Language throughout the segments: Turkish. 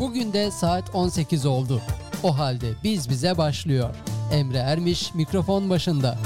Bugün de saat 18 oldu. O halde biz bize başlıyor. Emre Ermiş mikrofon başında.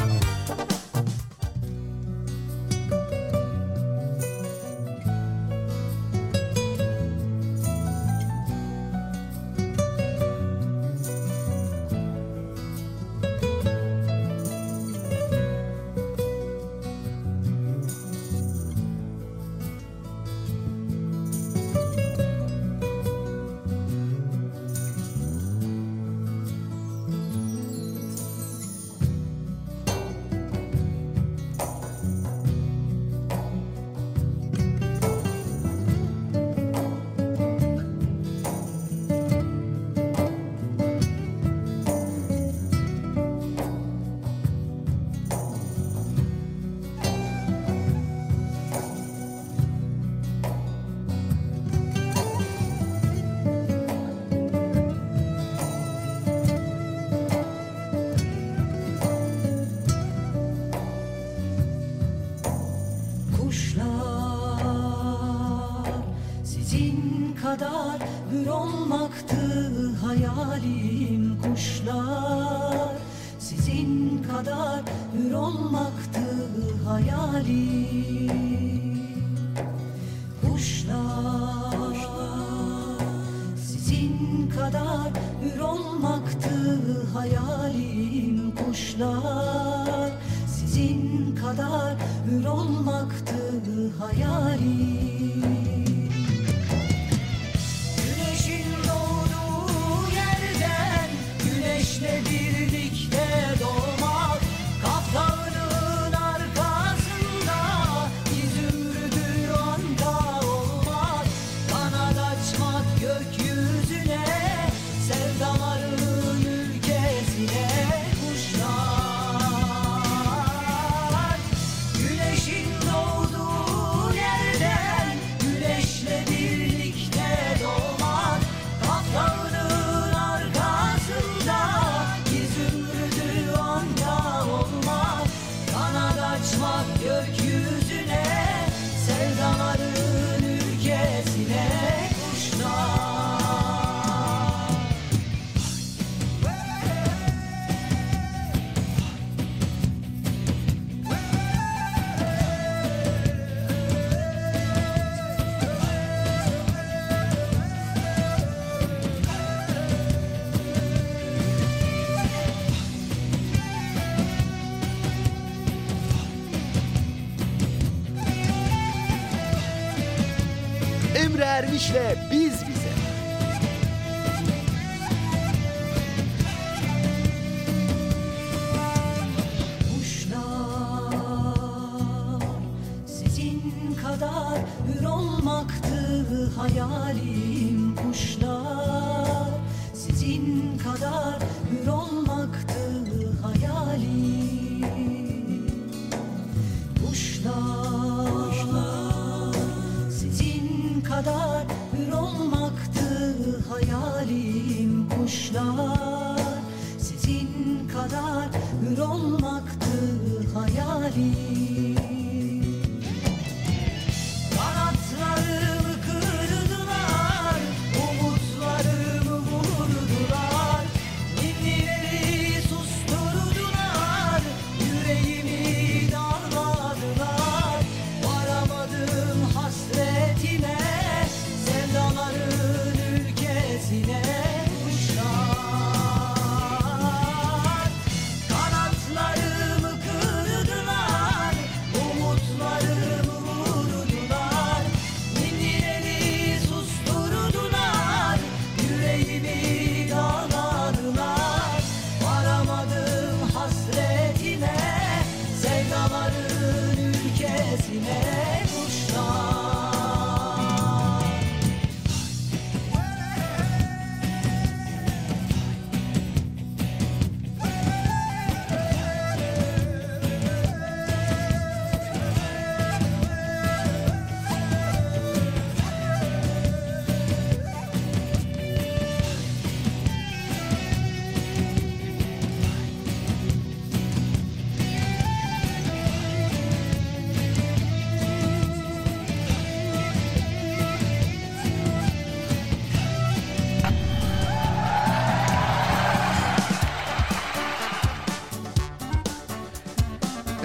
işle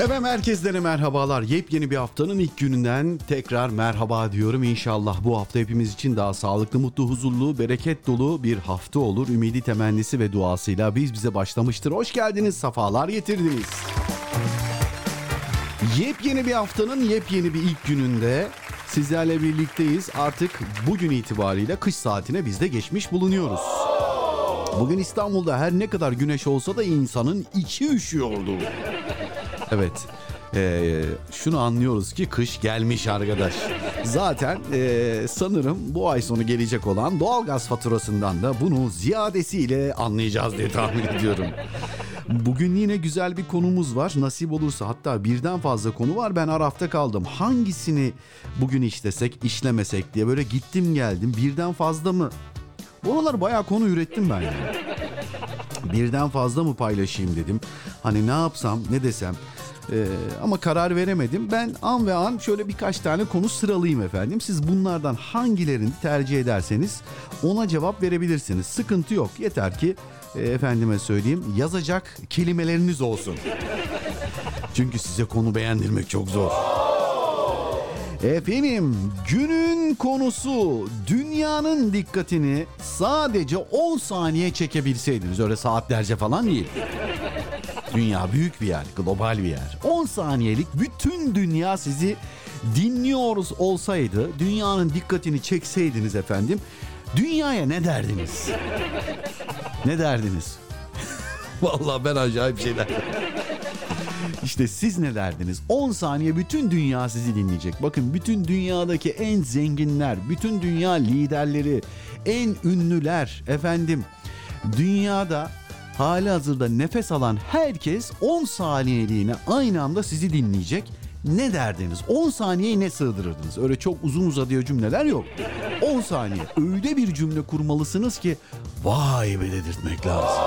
Efendim herkeslere merhabalar. Yepyeni bir haftanın ilk gününden tekrar merhaba diyorum. İnşallah bu hafta hepimiz için daha sağlıklı, mutlu, huzurlu, bereket dolu bir hafta olur. Ümidi temennisi ve duasıyla biz bize başlamıştır. Hoş geldiniz, safalar getirdiniz. Yepyeni bir haftanın yepyeni bir ilk gününde sizlerle birlikteyiz. Artık bugün itibariyle kış saatine biz de geçmiş bulunuyoruz. Bugün İstanbul'da her ne kadar güneş olsa da insanın içi üşüyordu. Evet. Ee, şunu anlıyoruz ki kış gelmiş arkadaş. Zaten ee, sanırım bu ay sonu gelecek olan doğalgaz faturasından da bunu ziyadesiyle anlayacağız diye tahmin ediyorum. Bugün yine güzel bir konumuz var. Nasip olursa hatta birden fazla konu var. Ben arafta kaldım. Hangisini bugün işlesek, işlemesek diye böyle gittim geldim. Birden fazla mı? Bu aralar bayağı konu ürettim ben yani birden fazla mı paylaşayım dedim. Hani ne yapsam ne desem Ee, ama karar veremedim. Ben an ve an şöyle birkaç tane konu sıralayayım efendim. Siz bunlardan hangilerini tercih ederseniz ona cevap verebilirsiniz. Sıkıntı yok. Yeter ki e, efendime söyleyeyim yazacak kelimeleriniz olsun. Çünkü size konu beğendirmek çok zor. Efendim günün konusu dünyanın dikkatini sadece 10 saniye çekebilseydiniz öyle saatlerce falan değil. Dünya büyük bir yer, global bir yer. 10 saniyelik bütün dünya sizi dinliyoruz olsaydı, dünyanın dikkatini çekseydiniz efendim, dünyaya ne derdiniz? ne derdiniz? Vallahi ben acayip şeyler. İşte siz ne derdiniz? 10 saniye bütün dünya sizi dinleyecek. Bakın bütün dünyadaki en zenginler, bütün dünya liderleri, en ünlüler efendim. Dünyada hali hazırda nefes alan herkes 10 saniyeliğine aynı anda sizi dinleyecek. Ne derdiniz? 10 saniyeyi ne sığdırırdınız? Öyle çok uzun uzadıya cümleler yok. 10 saniye öyle bir cümle kurmalısınız ki vay be dedirtmek lazım.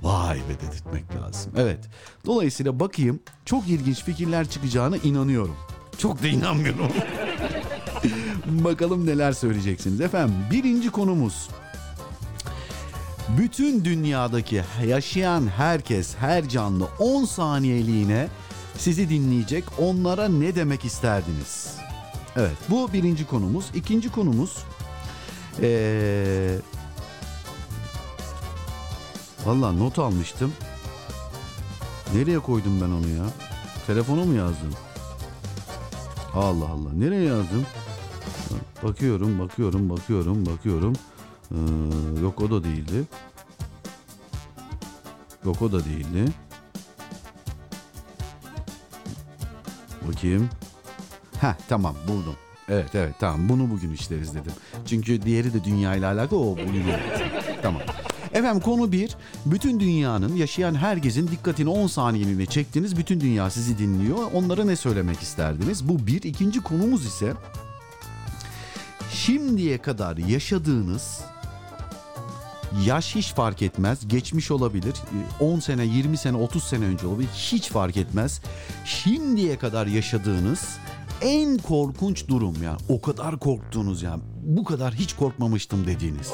Vay be dedirtmek lazım. Evet. Dolayısıyla bakayım çok ilginç fikirler çıkacağına inanıyorum. Çok da inanmıyorum. Bakalım neler söyleyeceksiniz. Efendim birinci konumuz. Bütün dünyadaki yaşayan herkes, her canlı 10 saniyeliğine sizi dinleyecek. Onlara ne demek isterdiniz? Evet bu birinci konumuz. İkinci konumuz... Ee, Valla not almıştım. Nereye koydum ben onu ya? Telefona mı yazdım? Allah Allah. Nereye yazdım? Bakıyorum, bakıyorum, bakıyorum, bakıyorum. Ee, yok o da değildi. Yok o da değildi. Bakayım. Ha tamam buldum. Evet evet tamam bunu bugün işleriz dedim. Çünkü diğeri de dünya ile alakalı o bugün. tamam. Efendim konu bir. Bütün dünyanın yaşayan herkesin dikkatini 10 saniyeliğine çektiniz. Bütün dünya sizi dinliyor. Onlara ne söylemek isterdiniz? Bu bir. İkinci konumuz ise şimdiye kadar yaşadığınız yaş hiç fark etmez. Geçmiş olabilir. 10 sene, 20 sene, 30 sene önce olabilir. Hiç fark etmez. Şimdiye kadar yaşadığınız en korkunç durum ya. O kadar korktuğunuz ya. Bu kadar hiç korkmamıştım dediğiniz.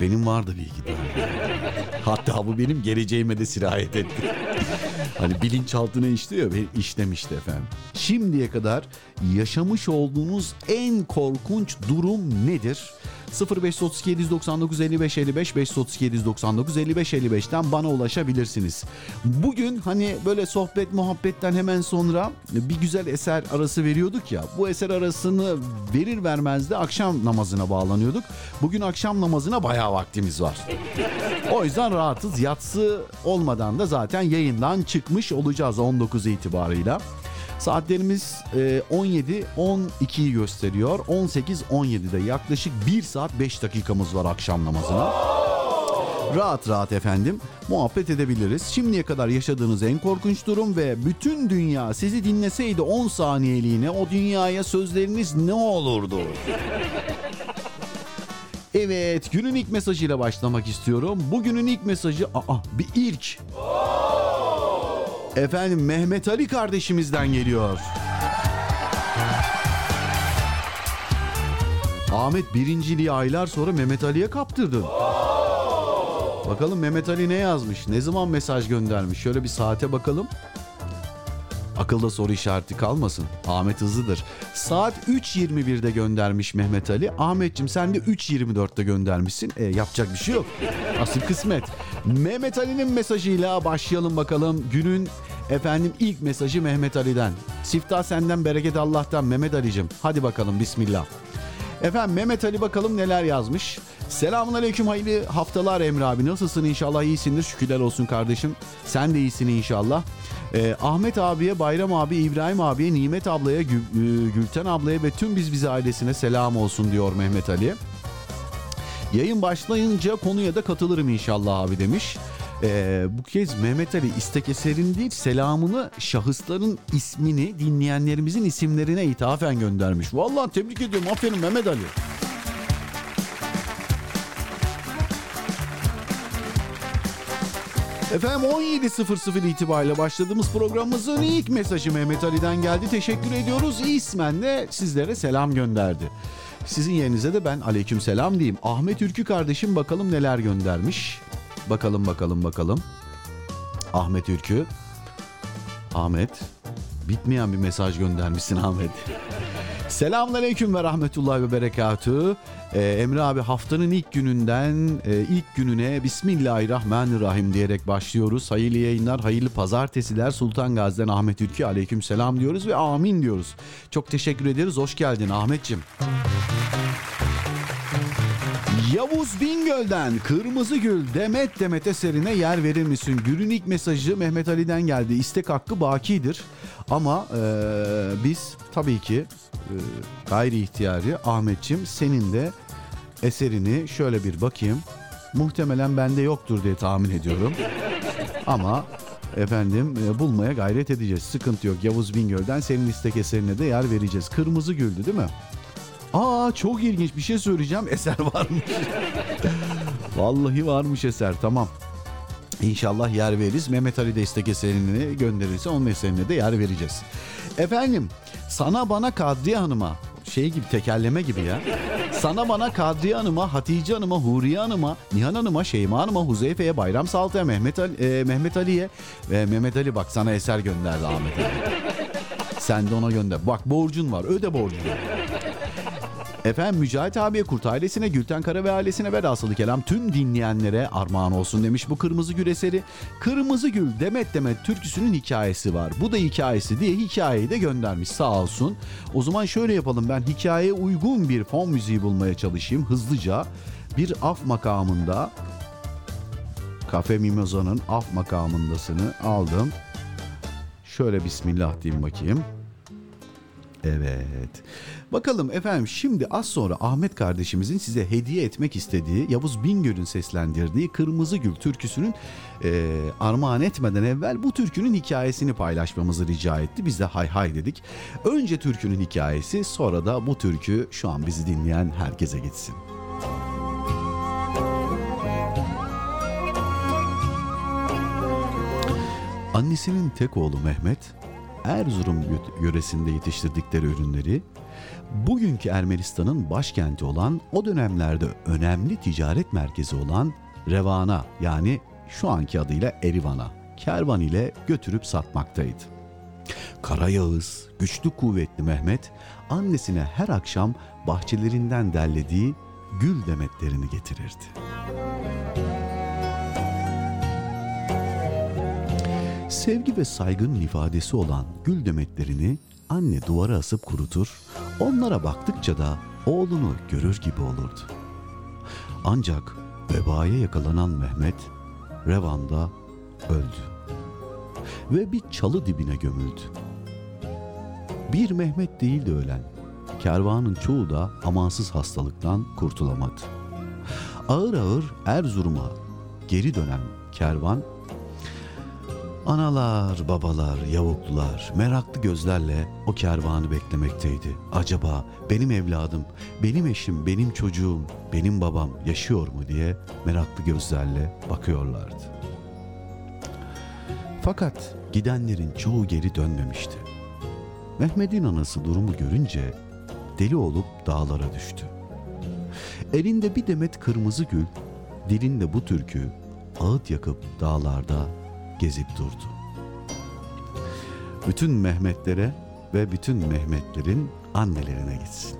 Benim vardı bir iki tane. Hatta bu benim geleceğime de sirayet etti. hani bilinçaltına işliyor ve işlemişti efendim. Şimdiye kadar yaşamış olduğunuz en korkunç durum nedir? 0532 799 55 55 532 799 55 55'ten bana ulaşabilirsiniz. Bugün hani böyle sohbet muhabbetten hemen sonra bir güzel eser arası veriyorduk ya. Bu eser arasını verir vermez de akşam namazına bağlanıyorduk. Bugün akşam namazına bayağı vaktimiz var. O yüzden rahatız. Yatsı olmadan da zaten yayından çıkmış olacağız 19 itibarıyla. Saatlerimiz 17 12'yi gösteriyor. 18 17'de yaklaşık 1 saat 5 dakikamız var akşam namazına. Rahat rahat efendim muhabbet edebiliriz. Şimdiye kadar yaşadığınız en korkunç durum ve bütün dünya sizi dinleseydi 10 saniyeliğine o dünyaya sözleriniz ne olurdu? Evet günün ilk mesajıyla başlamak istiyorum. Bugünün ilk mesajı aa bir ilk. Efendim Mehmet Ali kardeşimizden geliyor. Ahmet birinciliği aylar sonra Mehmet Ali'ye kaptırdın. Bakalım Mehmet Ali ne yazmış? Ne zaman mesaj göndermiş? Şöyle bir saate bakalım. Akılda soru işareti kalmasın. Ahmet hızlıdır. Saat 3.21'de göndermiş Mehmet Ali. Ahmetçim sen de 3.24'te göndermişsin. E, yapacak bir şey yok. Asıl kısmet. Mehmet Ali'nin mesajıyla başlayalım bakalım. Günün efendim ilk mesajı Mehmet Ali'den. Siftah senden bereket Allah'tan Mehmet Ali'cim. Hadi bakalım bismillah. Efendim Mehmet Ali bakalım neler yazmış. Selamun aleyküm hayırlı haftalar Emre abi. Nasılsın inşallah iyisindir. Şükürler olsun kardeşim. Sen de iyisin inşallah. Ee, Ahmet abiye, Bayram abi, İbrahim abiye, Nimet ablaya, Gül, e, Gülten ablaya ve tüm biz bize ailesine selam olsun diyor Mehmet Ali. Yayın başlayınca konuya da katılırım inşallah abi demiş. Ee, bu kez Mehmet Ali istek eserin değil selamını şahısların ismini dinleyenlerimizin isimlerine ithafen göndermiş. Vallahi tebrik ediyorum aferin Mehmet Ali. Efendim 17.00 itibariyle başladığımız programımızın ilk mesajı Mehmet Ali'den geldi. Teşekkür ediyoruz. İsmen de sizlere selam gönderdi. Sizin yerinize de ben aleyküm selam diyeyim. Ahmet Ülkü kardeşim bakalım neler göndermiş. Bakalım bakalım bakalım. Ahmet Ülkü. Ahmet. Bitmeyen bir mesaj göndermişsin Ahmet. Selamünaleyküm ve rahmetullahi ve berekatü. Ee, Emre abi haftanın ilk gününden e, ilk gününe Bismillahirrahmanirrahim diyerek başlıyoruz. Hayırlı yayınlar, hayırlı pazartesiler. Sultan Gazi'den Ahmet Ülkü aleyküm selam diyoruz ve amin diyoruz. Çok teşekkür ederiz. Hoş geldin Ahmetçim. Yavuz Bingöl'den Kırmızı Gül Demet Demet eserine yer verir misin? Gül'ün ilk mesajı Mehmet Ali'den geldi. İstek hakkı bakidir. Ama e, biz tabii ki e, gayri ihtiyari Ahmetçim senin de eserini şöyle bir bakayım. Muhtemelen bende yoktur diye tahmin ediyorum. Ama efendim e, bulmaya gayret edeceğiz. Sıkıntı yok. Yavuz Bingöl'den senin istek eserine de yer vereceğiz. Kırmızı Gül'dü değil mi? Aa çok ilginç bir şey söyleyeceğim. Eser varmış. Vallahi varmış eser tamam. İnşallah yer veririz. Mehmet Ali de istek eserini gönderirse onun eserine de yer vereceğiz. Efendim sana bana Kadriye Hanım'a şey gibi tekerleme gibi ya. Sana bana Kadriye Hanım'a, Hatice Hanım'a, Huriye Hanım'a, Nihan Hanım'a, Şeyma Hanım'a, Huzeyfe'ye, Bayram Saltı'ya, Mehmet, Ali, e, Mehmet Ali'ye ve Mehmet Ali bak sana eser gönderdi Ahmet Ali. Sen de ona gönder. Bak borcun var öde borcunu. Efendim Mücahit abiye, Kurt ailesine, Gülten Kara ve ailesine ve rasılı kelam tüm dinleyenlere armağan olsun demiş bu Kırmızı Gül eseri. Kırmızı Gül Demet Demet türküsünün hikayesi var. Bu da hikayesi diye hikayeyi de göndermiş sağ olsun. O zaman şöyle yapalım ben hikayeye uygun bir fon müziği bulmaya çalışayım hızlıca. Bir af makamında Kafe Mimoza'nın af makamındasını aldım. Şöyle bismillah diyeyim bakayım. Evet. Bakalım efendim şimdi az sonra Ahmet kardeşimizin size hediye etmek istediği Yavuz Bingöl'ün seslendirdiği Kırmızı Gül türküsünün e, armağan etmeden evvel bu türkünün hikayesini paylaşmamızı rica etti. Biz de hay hay dedik. Önce türkünün hikayesi sonra da bu türkü şu an bizi dinleyen herkese gitsin. Annesinin tek oğlu Mehmet, Erzurum yö- yöresinde yetiştirdikleri ürünleri bugünkü Ermenistan'ın başkenti olan o dönemlerde önemli ticaret merkezi olan Revan'a yani şu anki adıyla Erivan'a kervan ile götürüp satmaktaydı. Kara Yağız, güçlü kuvvetli Mehmet annesine her akşam bahçelerinden derlediği gül demetlerini getirirdi. Sevgi ve saygının ifadesi olan gül demetlerini anne duvara asıp kurutur, onlara baktıkça da oğlunu görür gibi olurdu. Ancak vebaya yakalanan Mehmet Revan'da öldü ve bir çalı dibine gömüldü. Bir Mehmet değildi ölen. Kervanın çoğu da amansız hastalıktan kurtulamadı. Ağır ağır Erzurum'a geri dönen kervan Analar, babalar, yavuklular meraklı gözlerle o kervanı beklemekteydi. Acaba benim evladım, benim eşim, benim çocuğum, benim babam yaşıyor mu diye meraklı gözlerle bakıyorlardı. Fakat gidenlerin çoğu geri dönmemişti. Mehmet'in anası durumu görünce deli olup dağlara düştü. Elinde bir demet kırmızı gül, dilinde bu türkü ağıt yakıp dağlarda gezip durdu. Bütün Mehmetlere ve bütün Mehmetlerin annelerine gitsin.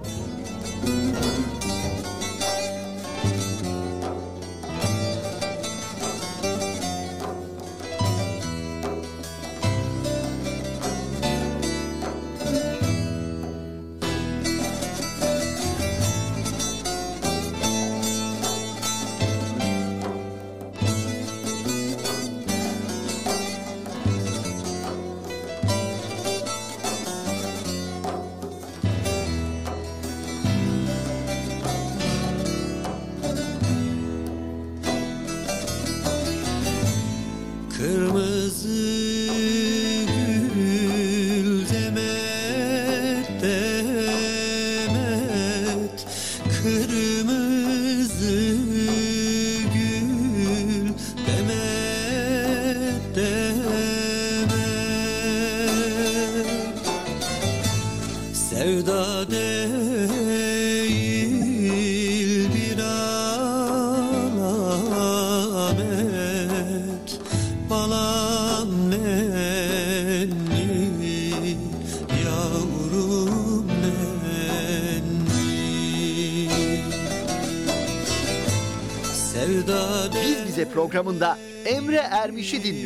следующий день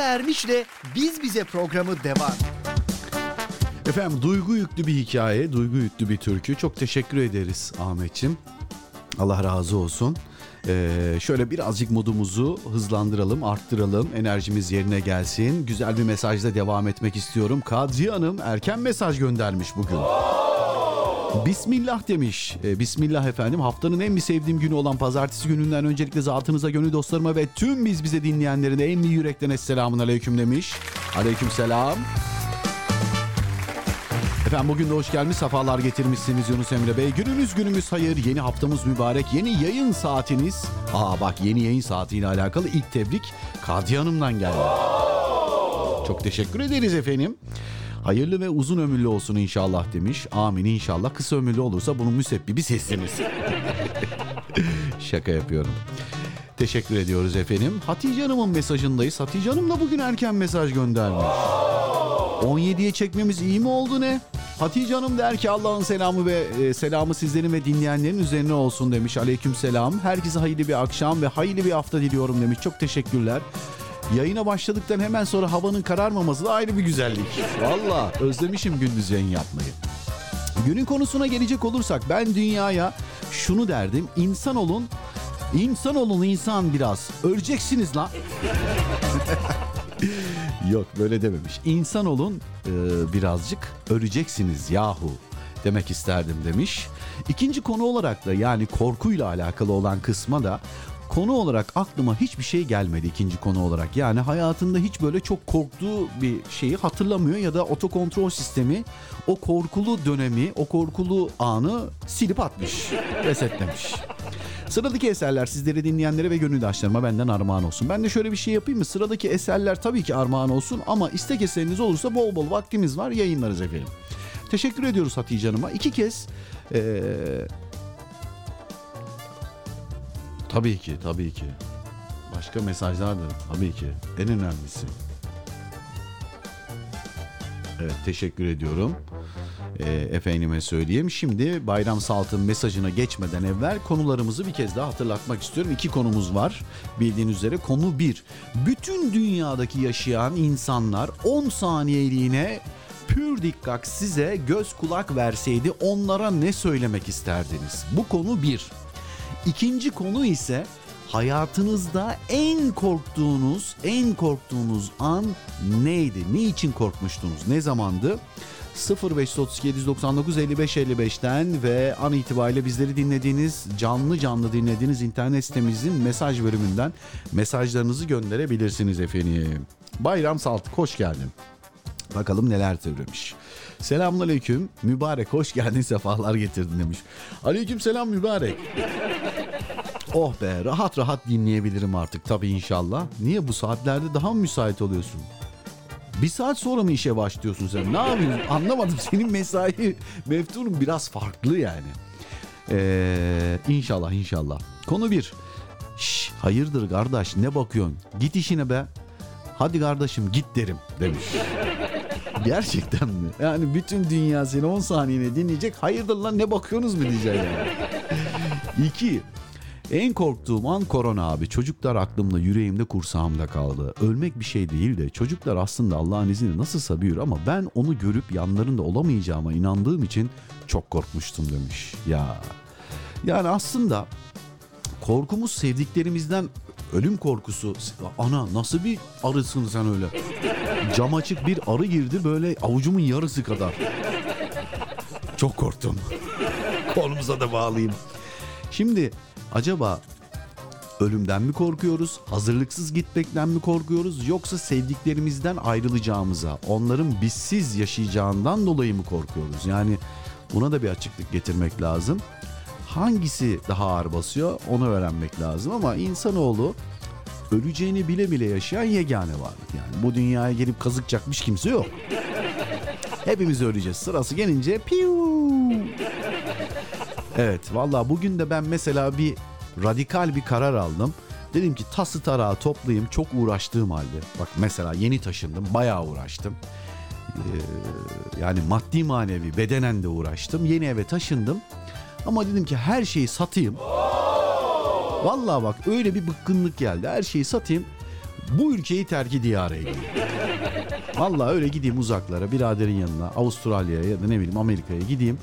Ermiş'le Biz Bize programı devam. Efendim duygu yüklü bir hikaye, duygu yüklü bir türkü. Çok teşekkür ederiz Ahmetçim. Allah razı olsun. Ee, şöyle birazcık modumuzu hızlandıralım, arttıralım. Enerjimiz yerine gelsin. Güzel bir mesajla devam etmek istiyorum. Kadriye Hanım erken mesaj göndermiş bugün. Bismillah demiş. Ee, Bismillah efendim. Haftanın en bir sevdiğim günü olan pazartesi gününden öncelikle zatınıza, gönül dostlarıma ve tüm biz bize dinleyenlerine en iyi yürekten esselamun aleyküm demiş. Aleyküm selam. Efendim bugün de hoş gelmiş, sefalar getirmişsiniz Yunus Emre Bey. Gününüz günümüz hayır, yeni haftamız mübarek, yeni yayın saatiniz. Aa bak yeni yayın saatiyle alakalı ilk tebrik Kadriye Hanım'dan geldi. Çok teşekkür ederiz efendim. Hayırlı ve uzun ömürlü olsun inşallah demiş. Amin inşallah. Kısa ömürlü olursa bunun müsebbibi sizsiniz. Şaka yapıyorum. Teşekkür ediyoruz efendim. Hatice Hanım'ın mesajındayız. Hatice Hanım da bugün erken mesaj göndermiş. 17'ye çekmemiz iyi mi oldu ne? Hatice Hanım der ki Allah'ın selamı ve e, selamı sizlerin ve dinleyenlerin üzerine olsun demiş. Aleyküm selam. Herkese hayırlı bir akşam ve hayırlı bir hafta diliyorum demiş. Çok teşekkürler. Yayına başladıktan hemen sonra havanın kararmaması da ayrı bir güzellik. Valla özlemişim gündüz yayın yapmayı. Günün konusuna gelecek olursak ben dünyaya şunu derdim. İnsan olun, insan olun insan biraz. Öleceksiniz lan. Yok böyle dememiş. İnsan olun e, birazcık öleceksiniz yahu demek isterdim demiş. İkinci konu olarak da yani korkuyla alakalı olan kısma da konu olarak aklıma hiçbir şey gelmedi ikinci konu olarak. Yani hayatında hiç böyle çok korktuğu bir şeyi hatırlamıyor ya da otokontrol sistemi o korkulu dönemi, o korkulu anı silip atmış, resetlemiş. Sıradaki eserler sizleri dinleyenlere ve gönüldaşlarıma benden armağan olsun. Ben de şöyle bir şey yapayım mı? Sıradaki eserler tabii ki armağan olsun ama istek eseriniz olursa bol bol vaktimiz var yayınlarız efendim. Teşekkür ediyoruz Hatice Hanım'a. İki kez ee, tabii ki tabii ki başka mesajlar da tabii ki en önemlisi. Evet teşekkür ediyorum. E, efendime söyleyeyim. Şimdi Bayram Salt'ın mesajına geçmeden evvel konularımızı bir kez daha hatırlatmak istiyorum. İki konumuz var bildiğiniz üzere. Konu bir. Bütün dünyadaki yaşayan insanlar 10 saniyeliğine pür dikkat size göz kulak verseydi onlara ne söylemek isterdiniz? Bu konu bir. İkinci konu ise hayatınızda en korktuğunuz, en korktuğunuz an neydi? Ne için korkmuştunuz? Ne zamandı? 0532 799 55 55'ten ve an itibariyle bizleri dinlediğiniz, canlı canlı dinlediğiniz internet sitemizin mesaj bölümünden mesajlarınızı gönderebilirsiniz efendim. Bayram Saltık hoş geldin. Bakalım neler söylemiş. Selamünaleyküm. Mübarek hoş geldin sefalar getirdin demiş. Aleyküm selam mübarek. Oh be rahat rahat dinleyebilirim artık tabii inşallah. Niye bu saatlerde daha mı müsait oluyorsun? Bir saat sonra mı işe başlıyorsun sen? Ne yapıyorsun? Anlamadım. Senin mesai meftunun biraz farklı yani. Ee, inşallah inşallah. Konu bir. Şş, hayırdır kardeş ne bakıyorsun? Git işine be. Hadi kardeşim git derim demiş. Gerçekten mi? Yani bütün dünya seni 10 saniyene dinleyecek. Hayırdır lan ne bakıyorsunuz mu diyecek yani. İki. En korktuğum an korona abi. Çocuklar aklımda, yüreğimde, kursağımda kaldı. Ölmek bir şey değil de çocuklar aslında Allah'ın izniyle nasılsa büyür ama ben onu görüp yanlarında olamayacağıma inandığım için çok korkmuştum demiş. Ya yani aslında korkumuz sevdiklerimizden ölüm korkusu. Ana nasıl bir arısın sen öyle? Cam açık bir arı girdi böyle avucumun yarısı kadar. Çok korktum. Kolumuza da bağlayayım. Şimdi acaba ölümden mi korkuyoruz? Hazırlıksız gitmekten mi korkuyoruz? Yoksa sevdiklerimizden ayrılacağımıza, onların bizsiz yaşayacağından dolayı mı korkuyoruz? Yani buna da bir açıklık getirmek lazım. Hangisi daha ağır basıyor onu öğrenmek lazım ama insanoğlu öleceğini bile bile yaşayan yegane varlık. Yani bu dünyaya gelip kazık kimse yok. Hepimiz öleceğiz. Sırası gelince piu. Evet valla bugün de ben mesela bir radikal bir karar aldım. Dedim ki tası tarağı toplayayım çok uğraştığım halde. Bak mesela yeni taşındım bayağı uğraştım. Ee, yani maddi manevi bedenen de uğraştım. Yeni eve taşındım. Ama dedim ki her şeyi satayım. Vallahi bak öyle bir bıkkınlık geldi. Her şeyi satayım. Bu ülkeyi terki diyar eyleyeyim. Vallahi öyle gideyim uzaklara biraderin yanına Avustralya'ya ya da ne bileyim Amerika'ya gideyim.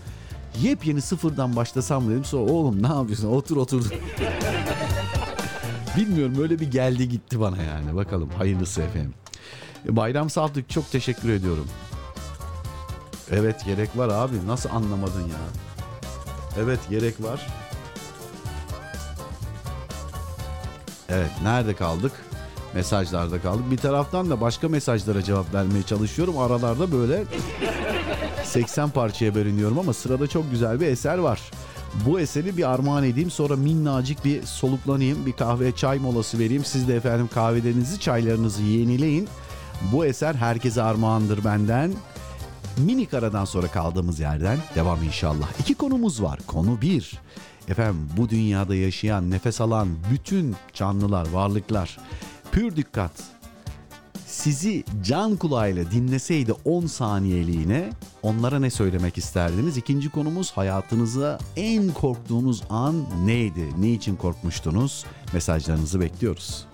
Yepyeni sıfırdan başlasam dedim sonra oğlum ne yapıyorsun otur otur. Bilmiyorum öyle bir geldi gitti bana yani bakalım hayırlısı efendim. E, Bayram Saltık çok teşekkür ediyorum. Evet gerek var abi nasıl anlamadın ya? Evet gerek var. Evet nerede kaldık? Mesajlarda kaldık. Bir taraftan da başka mesajlara cevap vermeye çalışıyorum. Aralarda böyle 80 parçaya bölünüyorum ama sırada çok güzel bir eser var. Bu eseri bir armağan edeyim sonra minnacık bir soluklanayım. Bir kahve çay molası vereyim. Siz de efendim kahvelerinizi çaylarınızı yenileyin. Bu eser herkese armağandır benden. Minik aradan sonra kaldığımız yerden devam inşallah. İki konumuz var. Konu bir. Efendim bu dünyada yaşayan, nefes alan bütün canlılar, varlıklar pür dikkat sizi can kulağıyla dinleseydi 10 saniyeliğine onlara ne söylemek isterdiniz? İkinci konumuz hayatınıza en korktuğunuz an neydi? Ne için korkmuştunuz? Mesajlarınızı bekliyoruz.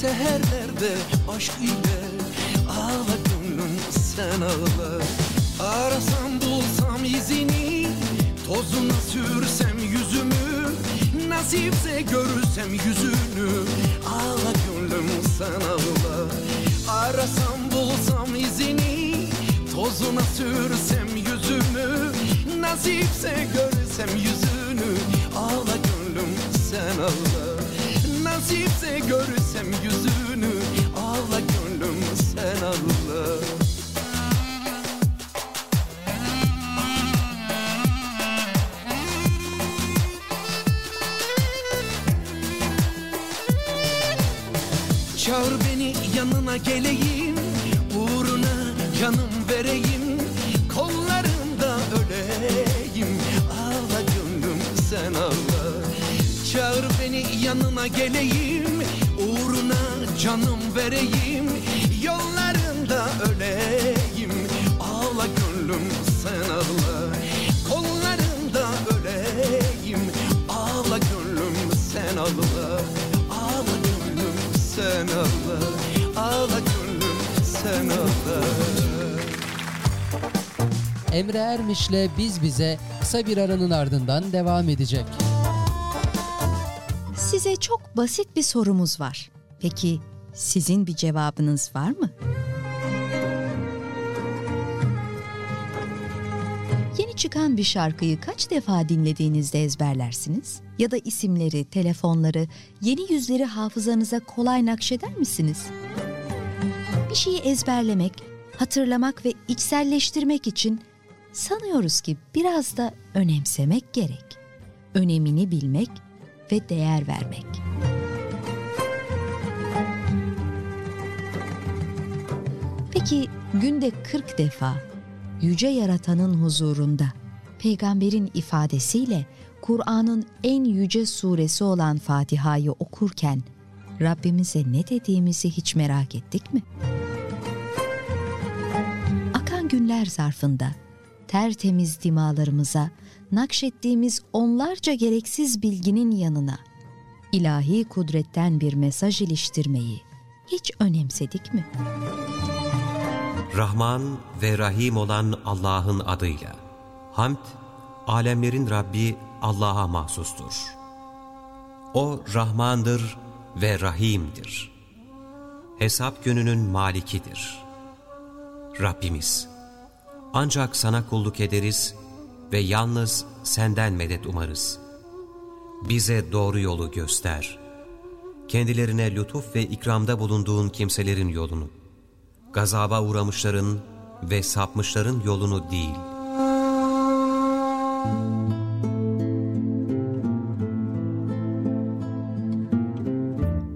Seherlerde aşk ile Ağla gönlüm sen ağla. Arasam bulsam izini Tozuna sürsem yüzümü Nasipse görürsem yüzünü Ağla gönlüm sen ağla. Arasam bulsam izini Tozuna sürsem yüzümü Nasipse görsem yüzünü Ağla gönlüm sen ağla Nasipse görsem yüzünü Ağla gönlüm sen ağla. Çağır beni yanına geleyim yanına geleyim Uğruna canım vereyim Yollarında öleyim. Ağla gönlüm sen ağla Kollarında öleyim. Ağla gönlüm sen ağla Ağla gönlüm sen ağla Ağla gönlüm sen ağla. Emre Ermiş'le Biz Bize kısa bir aranın ardından devam edecek. Size çok basit bir sorumuz var. Peki sizin bir cevabınız var mı? Yeni çıkan bir şarkıyı kaç defa dinlediğinizde ezberlersiniz? Ya da isimleri, telefonları, yeni yüzleri hafızanıza kolay nakşeder misiniz? Bir şeyi ezberlemek, hatırlamak ve içselleştirmek için sanıyoruz ki biraz da önemsemek gerek. Önemini bilmek ve değer vermek. Peki günde 40 defa yüce yaratanın huzurunda peygamberin ifadesiyle Kur'an'ın en yüce suresi olan Fatiha'yı okurken Rabbimize ne dediğimizi hiç merak ettik mi? Akan günler zarfında tertemiz dimalarımıza nakşettiğimiz onlarca gereksiz bilginin yanına ilahi kudretten bir mesaj iliştirmeyi hiç önemsedik mi? Rahman ve Rahim olan Allah'ın adıyla. Hamd, alemlerin Rabbi Allah'a mahsustur. O Rahmandır ve Rahim'dir. Hesap gününün malikidir. Rabbimiz, ancak sana kulluk ederiz ve yalnız senden medet umarız. Bize doğru yolu göster. Kendilerine lütuf ve ikramda bulunduğun kimselerin yolunu gazaba uğramışların ve sapmışların yolunu değil.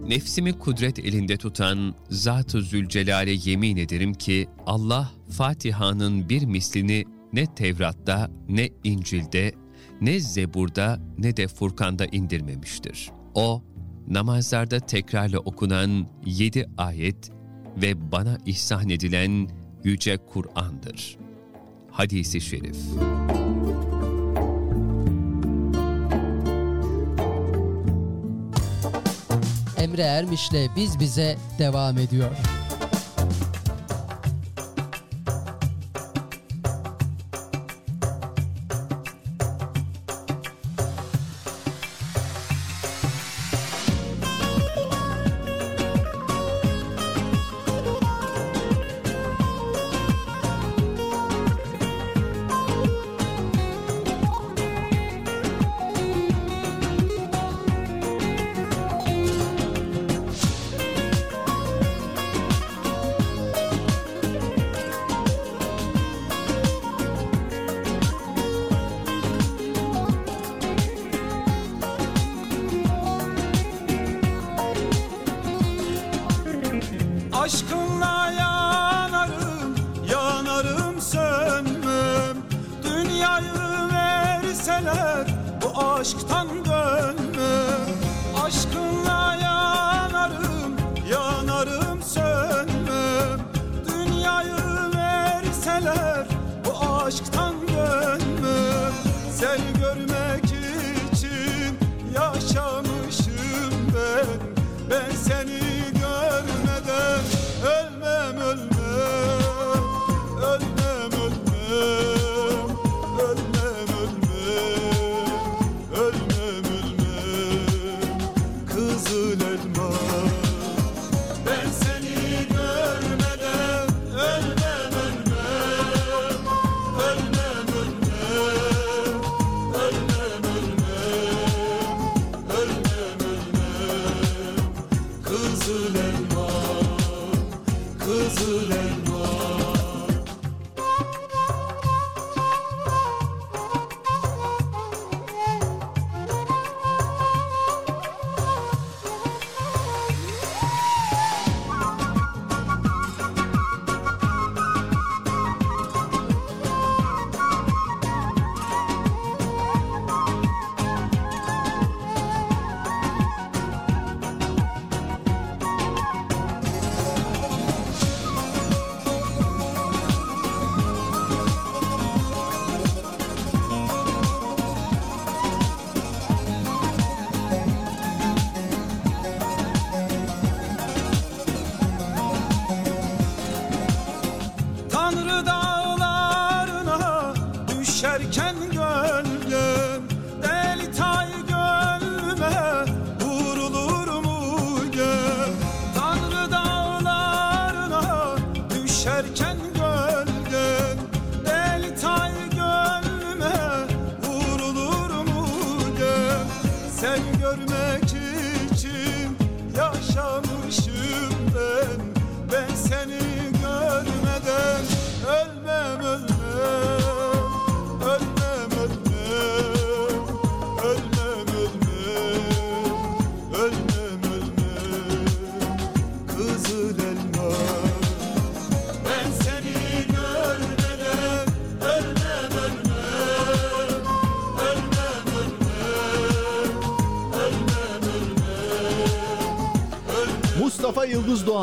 Nefsimi kudret elinde tutan Zat-ı Zülcelal'e yemin ederim ki Allah Fatiha'nın bir mislini ne Tevrat'ta, ne İncil'de, ne Zebur'da, ne de Furkan'da indirmemiştir. O, namazlarda tekrarla okunan yedi ayet ve bana ihsan edilen Yüce Kur'an'dır. Hadisi Şerif Emre Ermiş'le Biz Bize devam ediyor.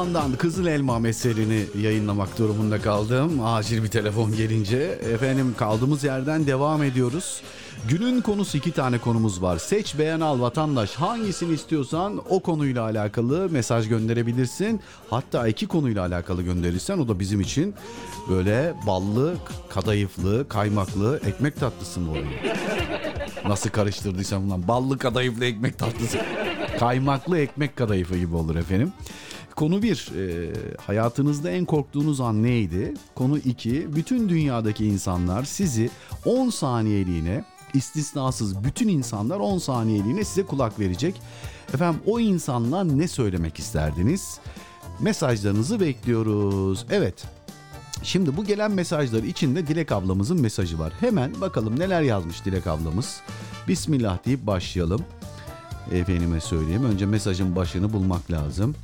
Doğan'dan Kızıl Elma eserini yayınlamak durumunda kaldım. Acil bir telefon gelince. Efendim kaldığımız yerden devam ediyoruz. Günün konusu iki tane konumuz var. Seç beğen al vatandaş hangisini istiyorsan o konuyla alakalı mesaj gönderebilirsin. Hatta iki konuyla alakalı gönderirsen o da bizim için böyle ballı, kadayıflı, kaymaklı ekmek tatlısı mı oluyor? Nasıl karıştırdıysam bundan ballı kadayıflı ekmek tatlısı. Kaymaklı ekmek kadayıfı gibi olur efendim. Konu bir, e, hayatınızda en korktuğunuz an neydi? Konu iki, bütün dünyadaki insanlar sizi 10 saniyeliğine, istisnasız bütün insanlar 10 saniyeliğine size kulak verecek. Efendim o insanlar ne söylemek isterdiniz? Mesajlarınızı bekliyoruz. Evet, Şimdi bu gelen mesajlar içinde Dilek ablamızın mesajı var. Hemen bakalım neler yazmış Dilek ablamız. Bismillah deyip başlayalım. Efendime söyleyeyim. Önce mesajın başını bulmak lazım.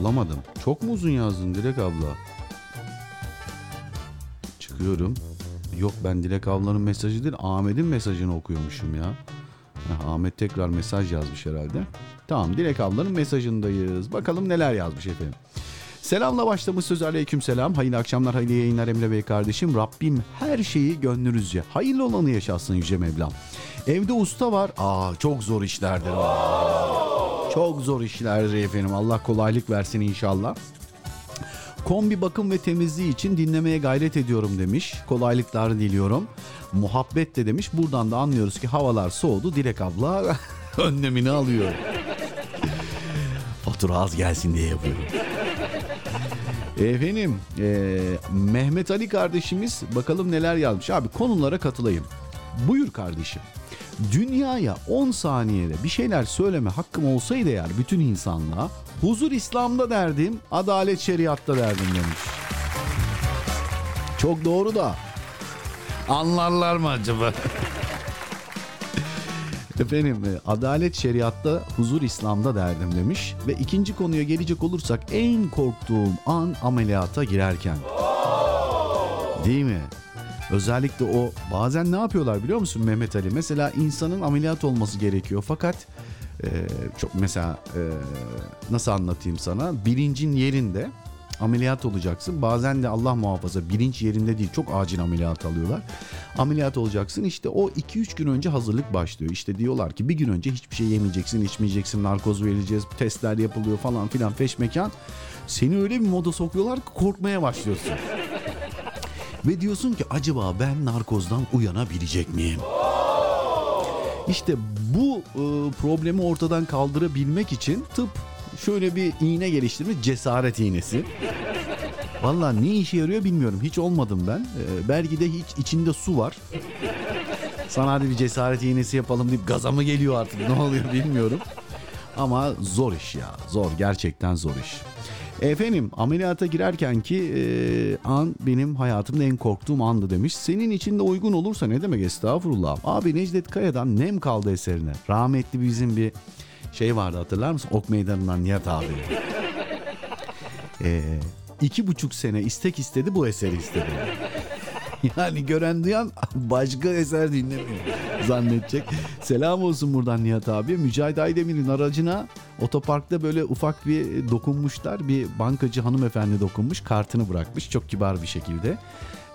Bulamadım. Çok mu uzun yazdın Dilek abla? Çıkıyorum. Yok ben Dilek ablanın mesajı değil Ahmet'in mesajını okuyormuşum ya. Heh, Ahmet tekrar mesaj yazmış herhalde. Tamam Dilek ablanın mesajındayız. Bakalım neler yazmış efendim. Selamla başlamış söz aleyküm selam. Hayırlı akşamlar, hayırlı yayınlar Emre Bey kardeşim. Rabbim her şeyi gönlünüzce. Hayırlı olanı yaşatsın Yüce Mevlam. Evde usta var. Aa çok zor işlerdir. o. Çok zor işlerdir efendim. Allah kolaylık versin inşallah. Kombi bakım ve temizliği için dinlemeye gayret ediyorum demiş. Kolaylıklar diliyorum. Muhabbet de demiş. Buradan da anlıyoruz ki havalar soğudu. Dilek abla önlemini alıyor. Fatura az gelsin diye yapıyorum. Efendim eee, Mehmet Ali kardeşimiz bakalım neler yazmış. Abi konulara katılayım. Buyur kardeşim. Dünyaya 10 saniyede bir şeyler söyleme hakkım olsaydı eğer bütün insanlığa huzur İslam'da derdim, adalet şeriatta derdim demiş. Çok doğru da anlarlar mı acaba? Efendim e, adalet şeriatta huzur İslam'da derdim demiş. Ve ikinci konuya gelecek olursak en korktuğum an ameliyata girerken. Değil mi? Özellikle o bazen ne yapıyorlar biliyor musun Mehmet Ali? Mesela insanın ameliyat olması gerekiyor fakat e, çok mesela e, nasıl anlatayım sana bilincin yerinde ameliyat olacaksın. Bazen de Allah muhafaza bilinç yerinde değil çok acil ameliyat alıyorlar. Ameliyat olacaksın işte o 2-3 gün önce hazırlık başlıyor. İşte diyorlar ki bir gün önce hiçbir şey yemeyeceksin, içmeyeceksin, narkoz vereceğiz, testler yapılıyor falan filan peşmekan. Seni öyle bir moda sokuyorlar ki korkmaya başlıyorsun. Ve diyorsun ki acaba ben narkozdan uyanabilecek miyim? İşte bu e, problemi ortadan kaldırabilmek için tıp şöyle bir iğne geliştirmiş cesaret iğnesi. Valla ne işe yarıyor bilmiyorum. Hiç olmadım ben. E, belki de hiç içinde su var. Sana hadi bir cesaret iğnesi yapalım deyip gaza mı geliyor artık ne oluyor bilmiyorum. Ama zor iş ya. Zor gerçekten zor iş. Efendim ameliyata girerken ki e, an benim hayatımda en korktuğum andı demiş. Senin için de uygun olursa ne demek estağfurullah. Abi Necdet Kaya'dan nem kaldı eserine. Rahmetli bizim bir şey vardı hatırlar mısın? Ok Meydanı'ndan Nihat abi. E, iki buçuk sene istek istedi bu eseri istedi. Yani gören duyan başka eser dinlemiyor zannedecek. Selam olsun buradan Nihat abi. Mücahit Aydemir'in aracına otoparkta böyle ufak bir dokunmuşlar. Bir bankacı hanımefendi dokunmuş. Kartını bırakmış çok kibar bir şekilde.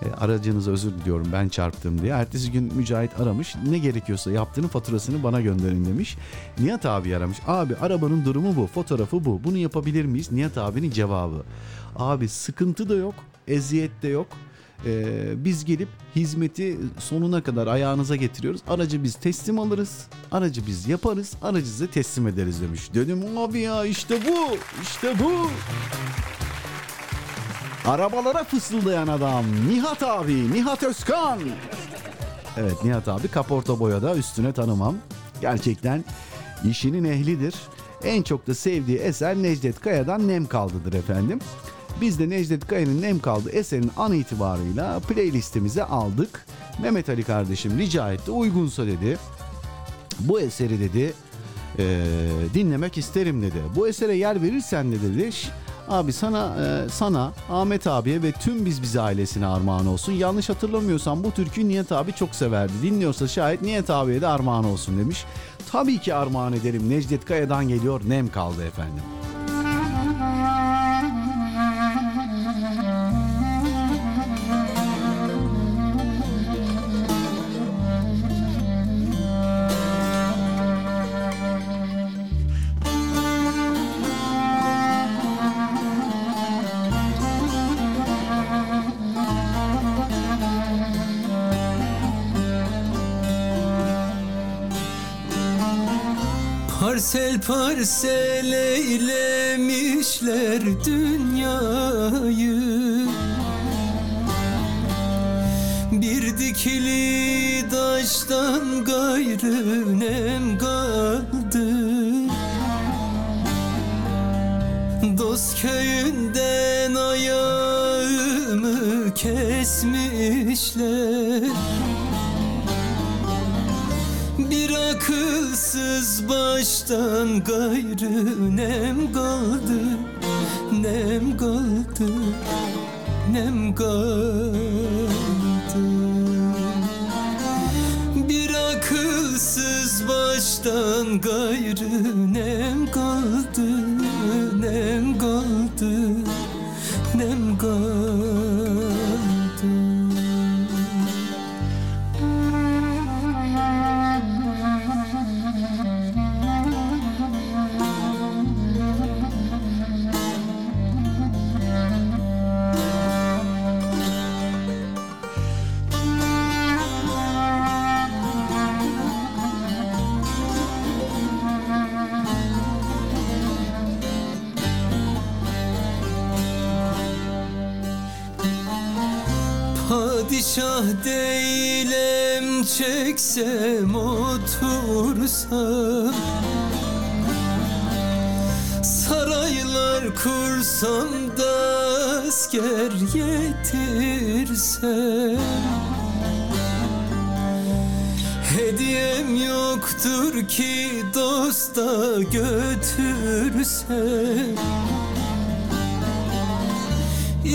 E, aracınıza özür diliyorum ben çarptım diye. Ertesi gün Mücahit aramış. Ne gerekiyorsa yaptığının faturasını bana gönderin demiş. Nihat abi aramış. Abi arabanın durumu bu. Fotoğrafı bu. Bunu yapabilir miyiz? Nihat abinin cevabı. Abi sıkıntı da yok. Eziyet de yok. Ee, biz gelip hizmeti sonuna kadar ayağınıza getiriyoruz. Aracı biz teslim alırız. Aracı biz yaparız. Aracı size teslim ederiz demiş. Dedim abi ya işte bu. işte bu. Arabalara fısıldayan adam Nihat abi, Nihat Özkan. Evet Nihat abi kaporta boyada üstüne tanımam. Gerçekten işinin ehlidir. En çok da sevdiği eser Necdet Kaya'dan Nem Kaldı'dır efendim. Biz de Necdet Kaya'nın Nem Kaldı eserin an itibarıyla playlistimize aldık. Mehmet Ali kardeşim rica etti uygunsa dedi. Bu eseri dedi e, dinlemek isterim dedi. Bu esere yer verirsen de dedi "Şş, abi sana e, sana Ahmet abiye ve tüm biz bize ailesine armağan olsun. Yanlış hatırlamıyorsam bu türküyü Niyet abi çok severdi. Dinliyorsa şayet Niyet abiye de armağan olsun demiş. Tabii ki armağan ederim. Necdet Kaya'dan geliyor. Nem kaldı efendim. Parsel dünyayı. Bir dikili taştan gayrı nem baştan gayrı nem kaldı Nem kaldı Nem kaldı. Bir akılsız baştan gayrı nem kaldı Padişah değilim çeksem otursam. Saraylar kursam da asker yetirsem. Hediyem yoktur ki dosta götürsem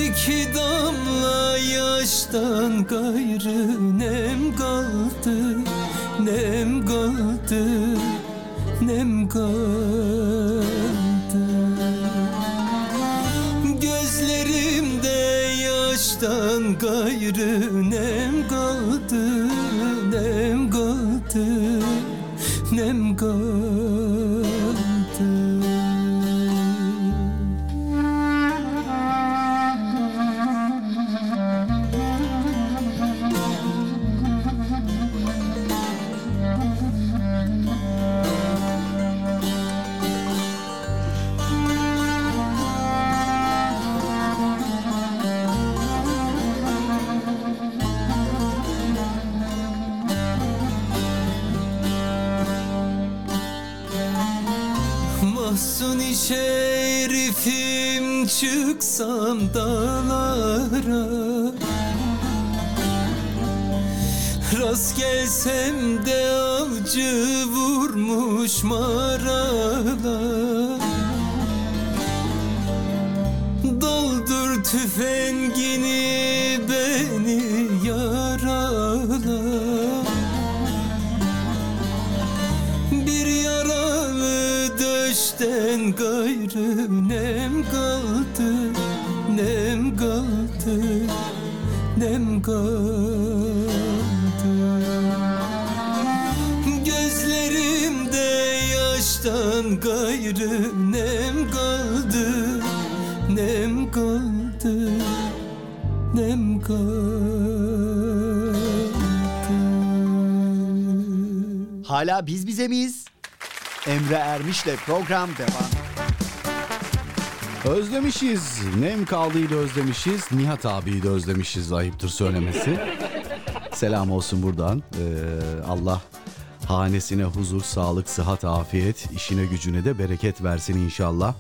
İki damla yaştan gayrı nem kaldı Nem kaldı Nem kaldı. Gözlerimde yaştan gayrı nem kaldı Nem kaldı Nem kaldı Gelsem de avcı vurmuş maralar Hala biz bize miyiz? Emre Ermiş'le program devam. Özlemişiz. Nem kaldıydı özlemişiz. Nihat abiyi de özlemişiz ayıptır söylemesi. selam olsun buradan. Ee, Allah hanesine huzur, sağlık, sıhhat, afiyet, işine gücüne de bereket versin inşallah.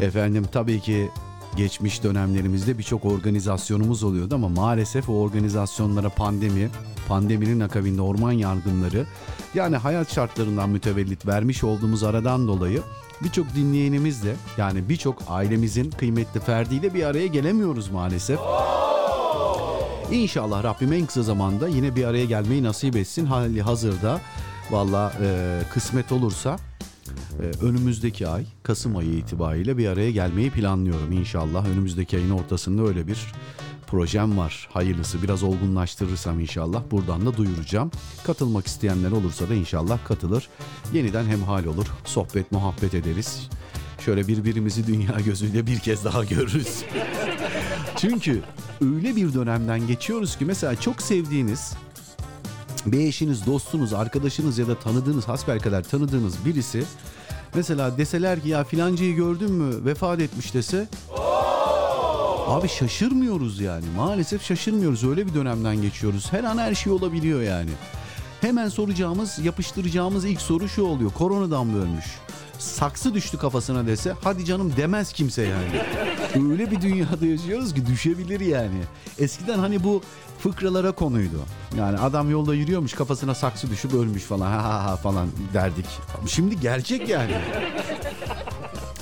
Efendim tabii ki geçmiş dönemlerimizde birçok organizasyonumuz oluyordu ama maalesef o organizasyonlara pandemi, pandeminin akabinde orman yangınları yani hayat şartlarından mütevellit vermiş olduğumuz aradan dolayı birçok dinleyenimizle yani birçok ailemizin kıymetli ferdiyle bir araya gelemiyoruz maalesef. İnşallah Rabbim en kısa zamanda yine bir araya gelmeyi nasip etsin. Hali hazırda valla e, kısmet olursa önümüzdeki ay Kasım ayı itibariyle bir araya gelmeyi planlıyorum inşallah. Önümüzdeki ayın ortasında öyle bir projem var. Hayırlısı biraz olgunlaştırırsam inşallah buradan da duyuracağım. Katılmak isteyenler olursa da inşallah katılır. Yeniden hemhal olur. Sohbet muhabbet ederiz. Şöyle birbirimizi dünya gözüyle bir kez daha görürüz. Çünkü öyle bir dönemden geçiyoruz ki mesela çok sevdiğiniz bir eşiniz, dostunuz, arkadaşınız ya da tanıdığınız hasbelkader tanıdığınız birisi mesela deseler ki ya filancayı gördün mü vefat etmiş dese Abi şaşırmıyoruz yani. Maalesef şaşırmıyoruz. Öyle bir dönemden geçiyoruz. Her an her şey olabiliyor yani. Hemen soracağımız, yapıştıracağımız ilk soru şu oluyor. Koronadan mı ölmüş? Saksı düştü kafasına dese hadi canım demez kimse yani. Öyle bir dünyada yaşıyoruz ki düşebilir yani. Eskiden hani bu fıkralara konuydu. Yani adam yolda yürüyormuş kafasına saksı düşüp ölmüş falan ha ha ha falan derdik. Şimdi gerçek yani.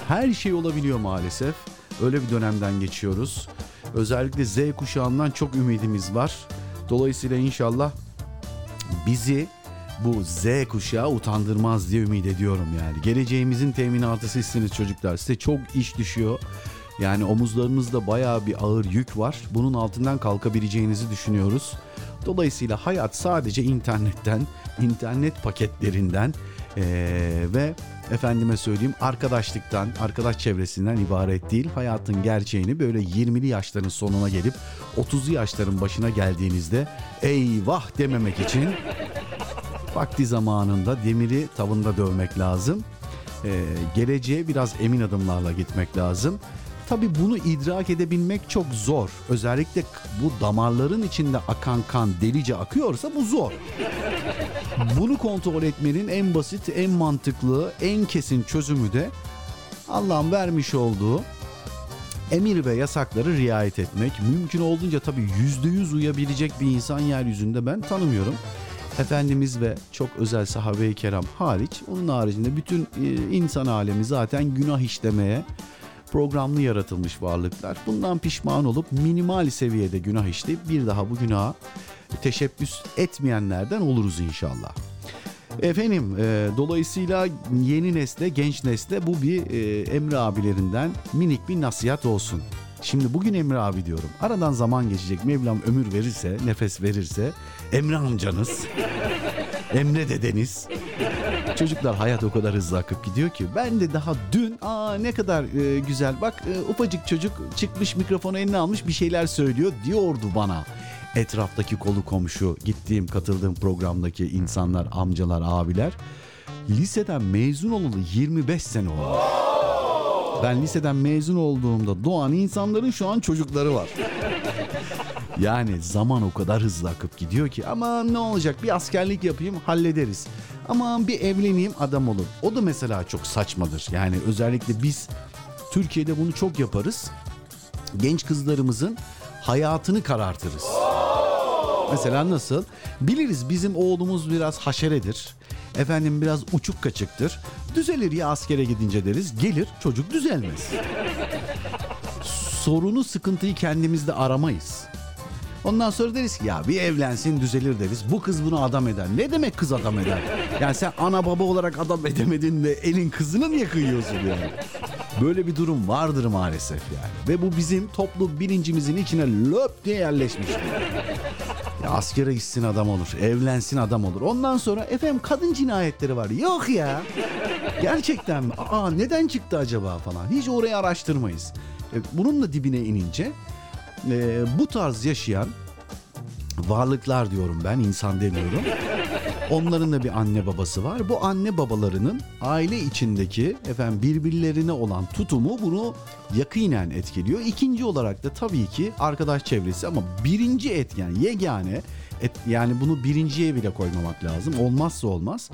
Her şey olabiliyor maalesef. Öyle bir dönemden geçiyoruz. Özellikle Z kuşağından çok ümidimiz var. Dolayısıyla inşallah bizi bu Z kuşağı utandırmaz diye ümit ediyorum yani. Geleceğimizin teminatı sizsiniz çocuklar. Size çok iş düşüyor. Yani omuzlarınızda bayağı bir ağır yük var. Bunun altından kalkabileceğinizi düşünüyoruz. Dolayısıyla hayat sadece internetten, internet paketlerinden eee, ve efendime söyleyeyim arkadaşlıktan, arkadaş çevresinden ibaret değil. Hayatın gerçeğini böyle 20'li yaşların sonuna gelip 30'lu yaşların başına geldiğinizde eyvah dememek için vakti zamanında demiri tavında dövmek lazım. Ee, geleceğe biraz emin adımlarla gitmek lazım. Tabii bunu idrak edebilmek çok zor. Özellikle bu damarların içinde akan kan delice akıyorsa bu zor. Bunu kontrol etmenin en basit, en mantıklı, en kesin çözümü de Allah'ın vermiş olduğu emir ve yasakları riayet etmek. Mümkün olduğunca tabii yüzde yüz uyabilecek bir insan yeryüzünde ben tanımıyorum. Efendimiz ve çok özel sahabe-i kiram hariç onun haricinde bütün e, insan alemi zaten günah işlemeye programlı yaratılmış varlıklar. Bundan pişman olup minimal seviyede günah işleyip bir daha bu günaha teşebbüs etmeyenlerden oluruz inşallah. Efendim e, dolayısıyla yeni nesle genç nesle bu bir e, Emre abilerinden minik bir nasihat olsun. Şimdi bugün Emre abi diyorum. Aradan zaman geçecek. Mevlam ömür verirse, nefes verirse Emre amcanız, Emre dedeniz. Çocuklar hayat o kadar hızlı akıp gidiyor ki ben de daha dün aa ne kadar e, güzel bak e, ufacık çocuk çıkmış mikrofonu eline almış bir şeyler söylüyor diyordu bana. Etraftaki kolu komşu gittiğim katıldığım programdaki insanlar amcalar abiler liseden mezun olalı 25 sene olmuş. Ben liseden mezun olduğumda doğan insanların şu an çocukları var. Yani zaman o kadar hızlı akıp gidiyor ki ama ne olacak bir askerlik yapayım hallederiz. Aman bir evleneyim adam olur. O da mesela çok saçmadır. Yani özellikle biz Türkiye'de bunu çok yaparız. Genç kızlarımızın hayatını karartırız. Mesela nasıl? Biliriz bizim oğlumuz biraz haşeredir. Efendim biraz uçuk kaçıktır. Düzelir ya askere gidince deriz. Gelir çocuk düzelmez. Sorunu sıkıntıyı kendimizde aramayız. Ondan sonra deriz ki ya bir evlensin düzelir deriz. Bu kız bunu adam eder. Ne demek kız adam eder? Yani sen ana baba olarak adam edemedin de elin kızını niye kıyıyorsun yani? Böyle bir durum vardır maalesef yani. Ve bu bizim toplum bilincimizin içine löp diye yerleşmiş. Ya askere gitsin adam olur, evlensin adam olur. Ondan sonra efendim kadın cinayetleri var. Yok ya. Gerçekten mi? Aa neden çıktı acaba falan. Hiç orayı araştırmayız. E, Bunun da dibine inince e, bu tarz yaşayan varlıklar diyorum ben, insan demiyorum. Onların da bir anne babası var. Bu anne babalarının aile içindeki efendim birbirlerine olan tutumu bunu yakinen etkiliyor. İkinci olarak da tabii ki arkadaş çevresi ama birinci etken yegane Et, yani bunu birinciye bile koymamak lazım. Olmazsa olmaz.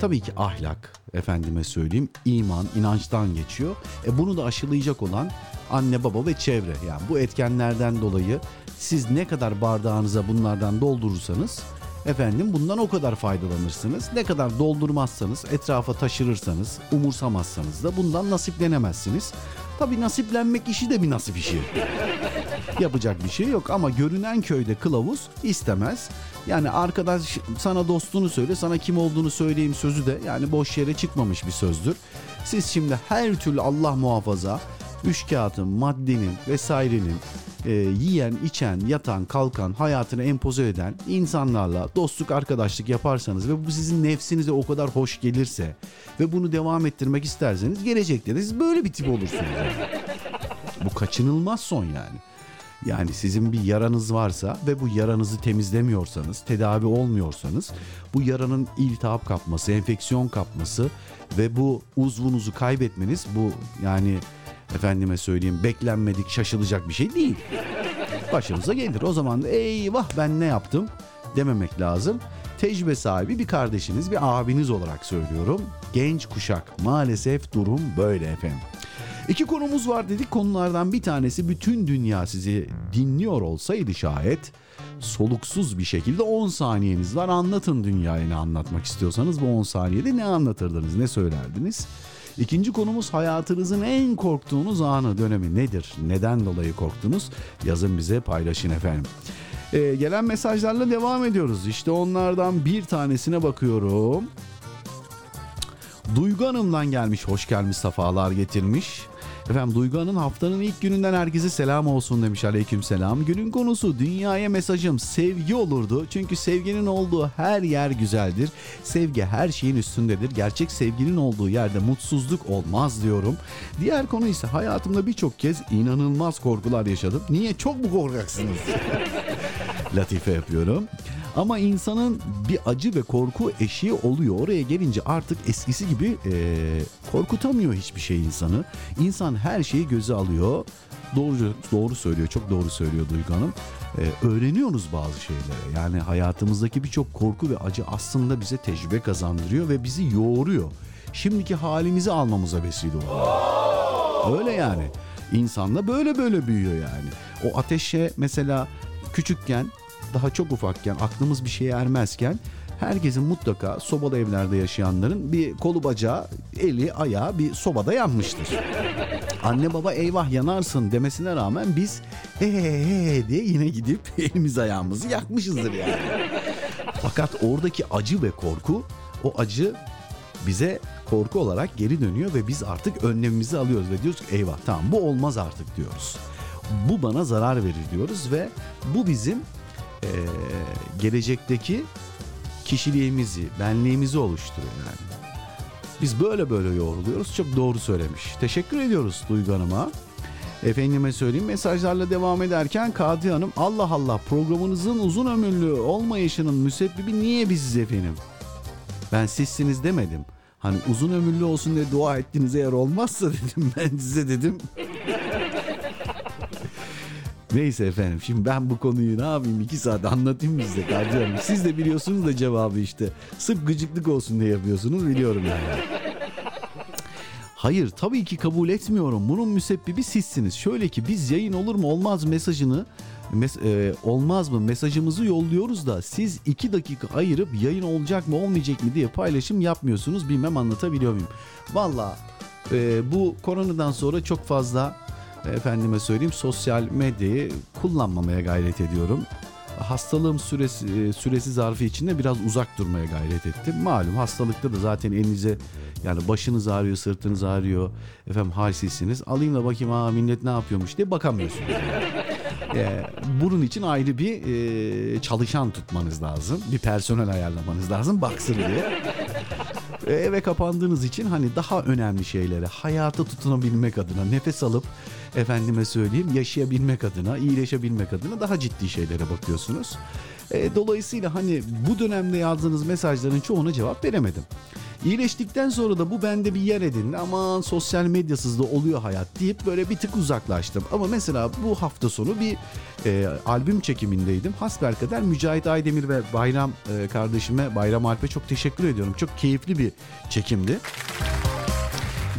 Tabii ki ahlak, efendime söyleyeyim, iman, inançtan geçiyor. E bunu da aşılayacak olan anne baba ve çevre. Yani bu etkenlerden dolayı siz ne kadar bardağınıza bunlardan doldurursanız efendim bundan o kadar faydalanırsınız. Ne kadar doldurmazsanız, etrafa taşırırsanız, umursamazsanız da bundan nasiplenemezsiniz. Tabii nasiplenmek işi de bir nasip işi. Yapacak bir şey yok ama görünen köyde kılavuz istemez. Yani arkadaş sana dostunu söyle, sana kim olduğunu söyleyeyim sözü de yani boş yere çıkmamış bir sözdür. Siz şimdi her türlü Allah muhafaza üç kağıtın, maddenin vesairenin e, yiyen, içen, yatan, kalkan, hayatını empoze eden insanlarla dostluk, arkadaşlık yaparsanız ve bu sizin nefsinize o kadar hoş gelirse ve bunu devam ettirmek isterseniz gelecekte de siz böyle bir tip olursunuz. yani. Bu kaçınılmaz son yani. Yani sizin bir yaranız varsa ve bu yaranızı temizlemiyorsanız, tedavi olmuyorsanız bu yaranın iltihap kapması, enfeksiyon kapması ve bu uzvunuzu kaybetmeniz bu yani efendime söyleyeyim beklenmedik şaşılacak bir şey değil. Başınıza gelir. O zaman da eyvah ben ne yaptım dememek lazım. Tecrübe sahibi bir kardeşiniz, bir abiniz olarak söylüyorum. Genç kuşak maalesef durum böyle efendim. İki konumuz var dedik. Konulardan bir tanesi bütün dünya sizi dinliyor olsaydı şayet soluksuz bir şekilde 10 saniyeniz var. Anlatın dünyayı ne anlatmak istiyorsanız bu 10 saniyede ne anlatırdınız, ne söylerdiniz? İkinci konumuz hayatınızın en korktuğunuz anı dönemi nedir? Neden dolayı korktunuz? Yazın bize paylaşın efendim. Ee, gelen mesajlarla devam ediyoruz. İşte onlardan bir tanesine bakıyorum. Duygu Hanım'dan gelmiş, hoş gelmiş, safalar getirmiş. Efendim Duygu Hanım haftanın ilk gününden herkese selam olsun demiş aleyküm selam. Günün konusu dünyaya mesajım sevgi olurdu. Çünkü sevginin olduğu her yer güzeldir. Sevgi her şeyin üstündedir. Gerçek sevginin olduğu yerde mutsuzluk olmaz diyorum. Diğer konu ise hayatımda birçok kez inanılmaz korkular yaşadım. Niye? Çok mu korkaksınız? Latife yapıyorum. Ama insanın bir acı ve korku eşiği oluyor. Oraya gelince artık eskisi gibi e, korkutamıyor hiçbir şey insanı. İnsan her şeyi göze alıyor. Doğru doğru söylüyor. Çok doğru söylüyor Duygu Hanım. E, öğreniyoruz bazı şeyleri. Yani hayatımızdaki birçok korku ve acı aslında bize tecrübe kazandırıyor ve bizi yoğuruyor. Şimdiki halimizi almamıza vesile oluyor. Öyle yani. İnsan da böyle böyle büyüyor yani. O ateşe mesela küçükken daha çok ufakken aklımız bir şeye ermezken herkesin mutlaka sobalı evlerde yaşayanların bir kolu bacağı, eli, ayağı bir sobada yanmıştır. Anne baba eyvah yanarsın demesine rağmen biz he he he diye yine gidip elimiz ayağımızı yakmışızdır yani. Fakat oradaki acı ve korku o acı bize korku olarak geri dönüyor ve biz artık önlemimizi alıyoruz ve diyoruz ki eyvah tamam bu olmaz artık diyoruz. Bu bana zarar verir diyoruz ve bu bizim eee, gelecekteki kişiliğimizi, benliğimizi oluşturuyor yani. Biz böyle böyle yoğruluyoruz. Çok doğru söylemiş. Teşekkür ediyoruz Duygu Hanım'a. Efendime söyleyeyim mesajlarla devam ederken Kadri Hanım Allah Allah programınızın uzun ömürlü olmayışının müsebbibi niye biziz efendim? Ben sizsiniz demedim. Hani uzun ömürlü olsun diye dua ettiniz eğer olmazsa dedim ben size dedim. Neyse efendim şimdi ben bu konuyu ne yapayım iki saat anlatayım mı size Hanım? Siz de biliyorsunuz da cevabı işte. Sırf gıcıklık olsun diye yapıyorsunuz biliyorum yani. Hayır tabii ki kabul etmiyorum. Bunun müsebbibi sizsiniz. Şöyle ki biz yayın olur mu olmaz mesajını mes- e, olmaz mı mesajımızı yolluyoruz da siz iki dakika ayırıp yayın olacak mı olmayacak mı diye paylaşım yapmıyorsunuz. Bilmem anlatabiliyor muyum? Valla e, bu koronadan sonra çok fazla efendime söyleyeyim sosyal medyayı kullanmamaya gayret ediyorum. Hastalığım süresi, e, süresi zarfı içinde biraz uzak durmaya gayret ettim. Malum hastalıkta da zaten elinize yani başınız ağrıyor, sırtınız ağrıyor, efendim halsizsiniz. Alayım da bakayım aa millet ne yapıyormuş diye bakamıyorsunuz. Ee, bunun için ayrı bir e, çalışan tutmanız lazım. Bir personel ayarlamanız lazım baksın diye. E, eve kapandığınız için hani daha önemli şeylere hayata tutunabilmek adına nefes alıp efendime söyleyeyim yaşayabilmek adına iyileşebilmek adına daha ciddi şeylere bakıyorsunuz. E, dolayısıyla hani bu dönemde yazdığınız mesajların çoğuna cevap veremedim. İyileştikten sonra da bu bende bir yer edindi. Aman sosyal medyasız da oluyor hayat deyip böyle bir tık uzaklaştım. Ama mesela bu hafta sonu bir e, albüm çekimindeydim. Hasbelkader Mücahit Aydemir ve Bayram e, kardeşime Bayram Alp'e çok teşekkür ediyorum. Çok keyifli bir çekimdi.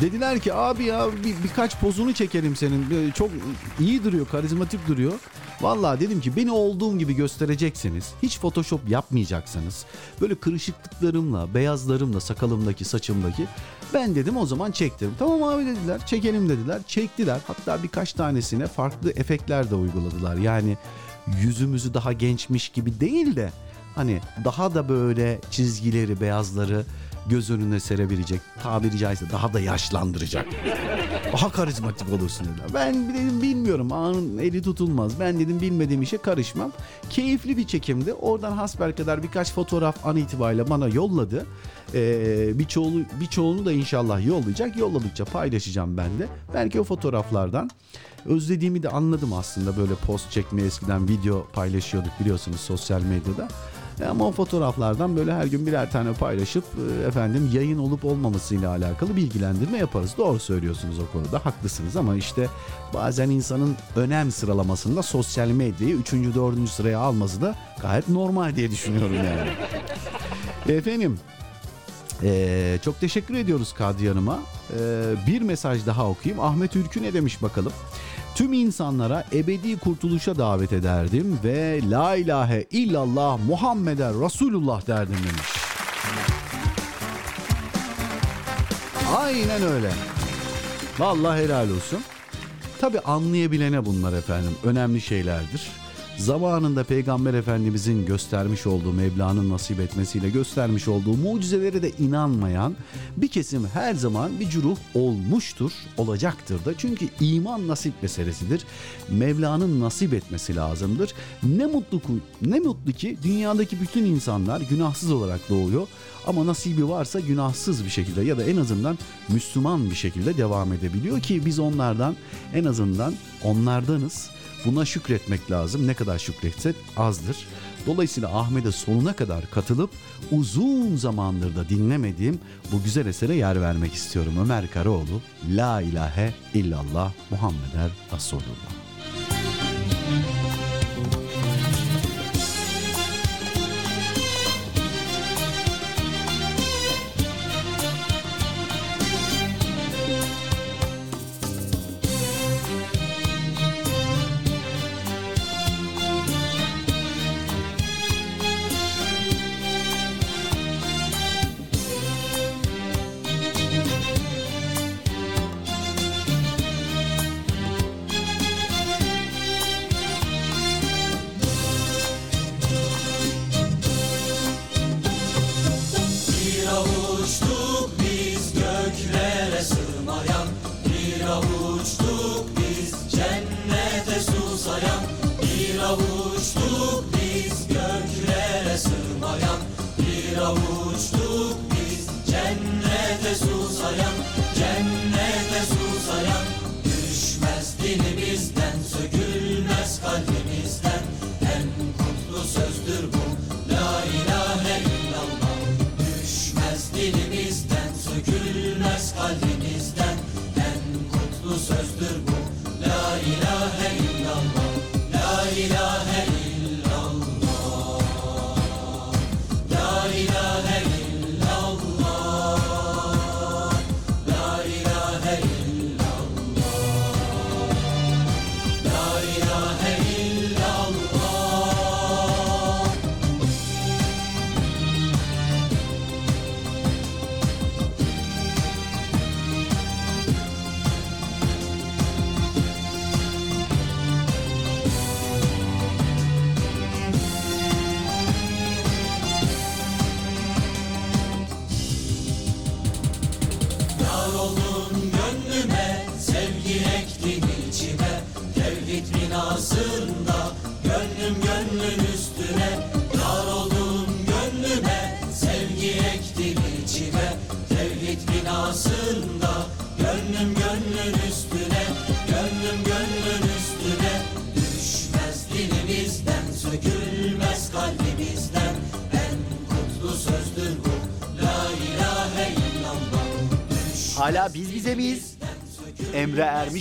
Dediler ki abi ya bir, birkaç pozunu çekelim senin. Böyle Çok iyi duruyor, karizmatik duruyor. Vallahi dedim ki beni olduğum gibi göstereceksiniz. Hiç photoshop yapmayacaksanız. Böyle kırışıklıklarımla, beyazlarımla, sakalımdaki, saçımdaki. Ben dedim o zaman çektirim. Tamam abi dediler, çekelim dediler. Çektiler. Hatta birkaç tanesine farklı efektler de uyguladılar. Yani yüzümüzü daha gençmiş gibi değil de hani daha da böyle çizgileri, beyazları göz önüne serebilecek, tabiri caizse daha da yaşlandıracak. Daha karizmatik olursun dediler. Ben dedim bilmiyorum anın eli tutulmaz. Ben dedim bilmediğim işe karışmam. Keyifli bir çekimdi. Oradan hasbelkader birkaç fotoğraf an itibariyle bana yolladı. Ee, birçoğunu, birçoğunu da inşallah yollayacak. Yolladıkça paylaşacağım ben de. Belki o fotoğraflardan özlediğimi de anladım aslında. Böyle post çekme eskiden video paylaşıyorduk biliyorsunuz sosyal medyada. Ama o fotoğraflardan böyle her gün birer tane paylaşıp e, efendim yayın olup olmamasıyla alakalı bilgilendirme yaparız. Doğru söylüyorsunuz o konuda haklısınız ama işte bazen insanın önem sıralamasında sosyal medyayı 3. 4. sıraya alması da gayet normal diye düşünüyorum yani. Efendim ee, çok teşekkür ediyoruz Kadriye Hanım'a. Ee, bir mesaj daha okuyayım. Ahmet Ülkü ne demiş bakalım. Tüm insanlara ebedi kurtuluşa davet ederdim ve la ilahe illallah Muhammeden Resulullah derdim demiş. Aynen öyle. Vallahi helal olsun. Tabi anlayabilene bunlar efendim önemli şeylerdir. Zamanında Peygamber Efendimizin göstermiş olduğu Mevla'nın nasip etmesiyle göstermiş olduğu mucizelere de inanmayan bir kesim her zaman bir curuh olmuştur, olacaktır da. Çünkü iman nasip meselesidir. Mevla'nın nasip etmesi lazımdır. Ne mutlu ne mutlu ki dünyadaki bütün insanlar günahsız olarak doğuyor ama nasibi varsa günahsız bir şekilde ya da en azından Müslüman bir şekilde devam edebiliyor ki biz onlardan en azından onlardanız. Buna şükretmek lazım. Ne kadar şükretsek azdır. Dolayısıyla Ahmet'e sonuna kadar katılıp uzun zamandır da dinlemediğim bu güzel esere yer vermek istiyorum. Ömer Karaoğlu La ilahe illallah Muhammeden Resulullah.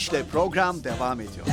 Ermiş'le program devam ediyor.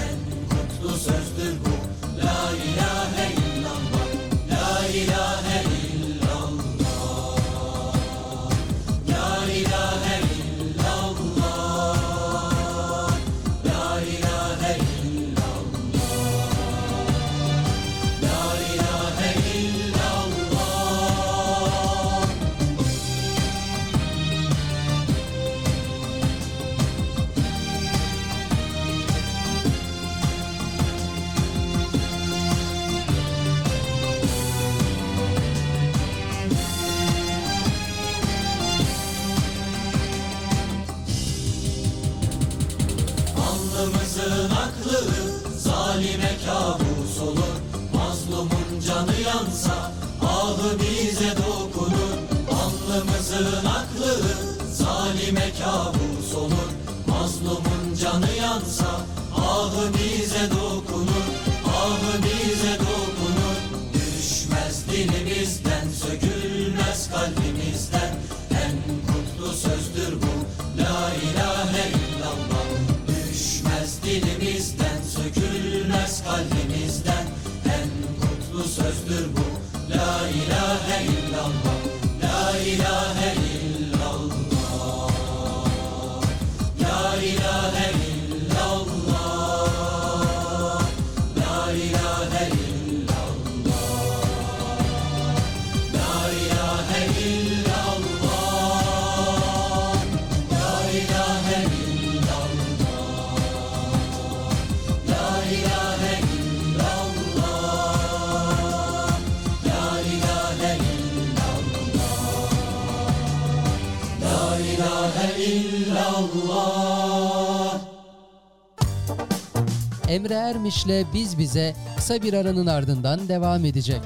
Ermiş'le Biz Bize kısa bir aranın ardından devam edecek.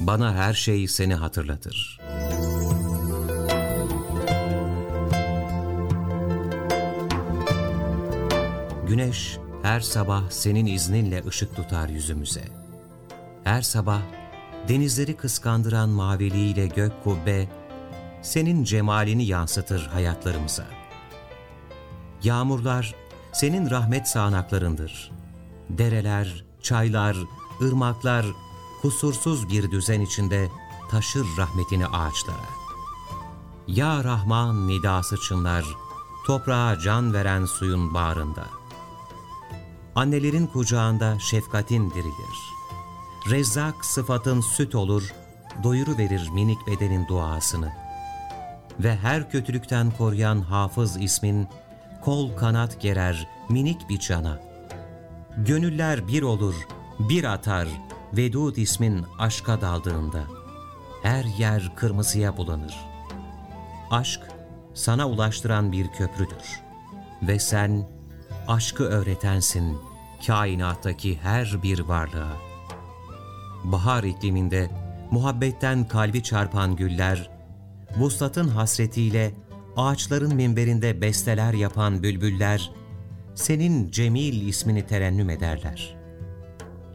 Bana her şey seni hatırlatır. Güneş her sabah senin izninle ışık tutar yüzümüze. Her sabah denizleri kıskandıran maviliğiyle gök kubbe senin cemalini yansıtır hayatlarımıza. Yağmurlar senin rahmet sağanaklarındır. Dereler, çaylar, ırmaklar kusursuz bir düzen içinde taşır rahmetini ağaçlara. Ya Rahman nidası çınlar, toprağa can veren suyun bağrında. Annelerin kucağında şefkatin dirilir. Rezzak sıfatın süt olur, doyuru verir minik bedenin duasını. Ve her kötülükten koruyan hafız ismin, kol kanat gerer minik bir cana. Gönüller bir olur, bir atar, Vedud ismin aşka daldığında. Her yer kırmızıya bulanır. Aşk, sana ulaştıran bir köprüdür. Ve sen, aşkı öğretensin kainattaki her bir varlığa. Bahar ikliminde muhabbetten kalbi çarpan güller, vuslatın hasretiyle ağaçların minberinde besteler yapan bülbüller, senin Cemil ismini terennüm ederler.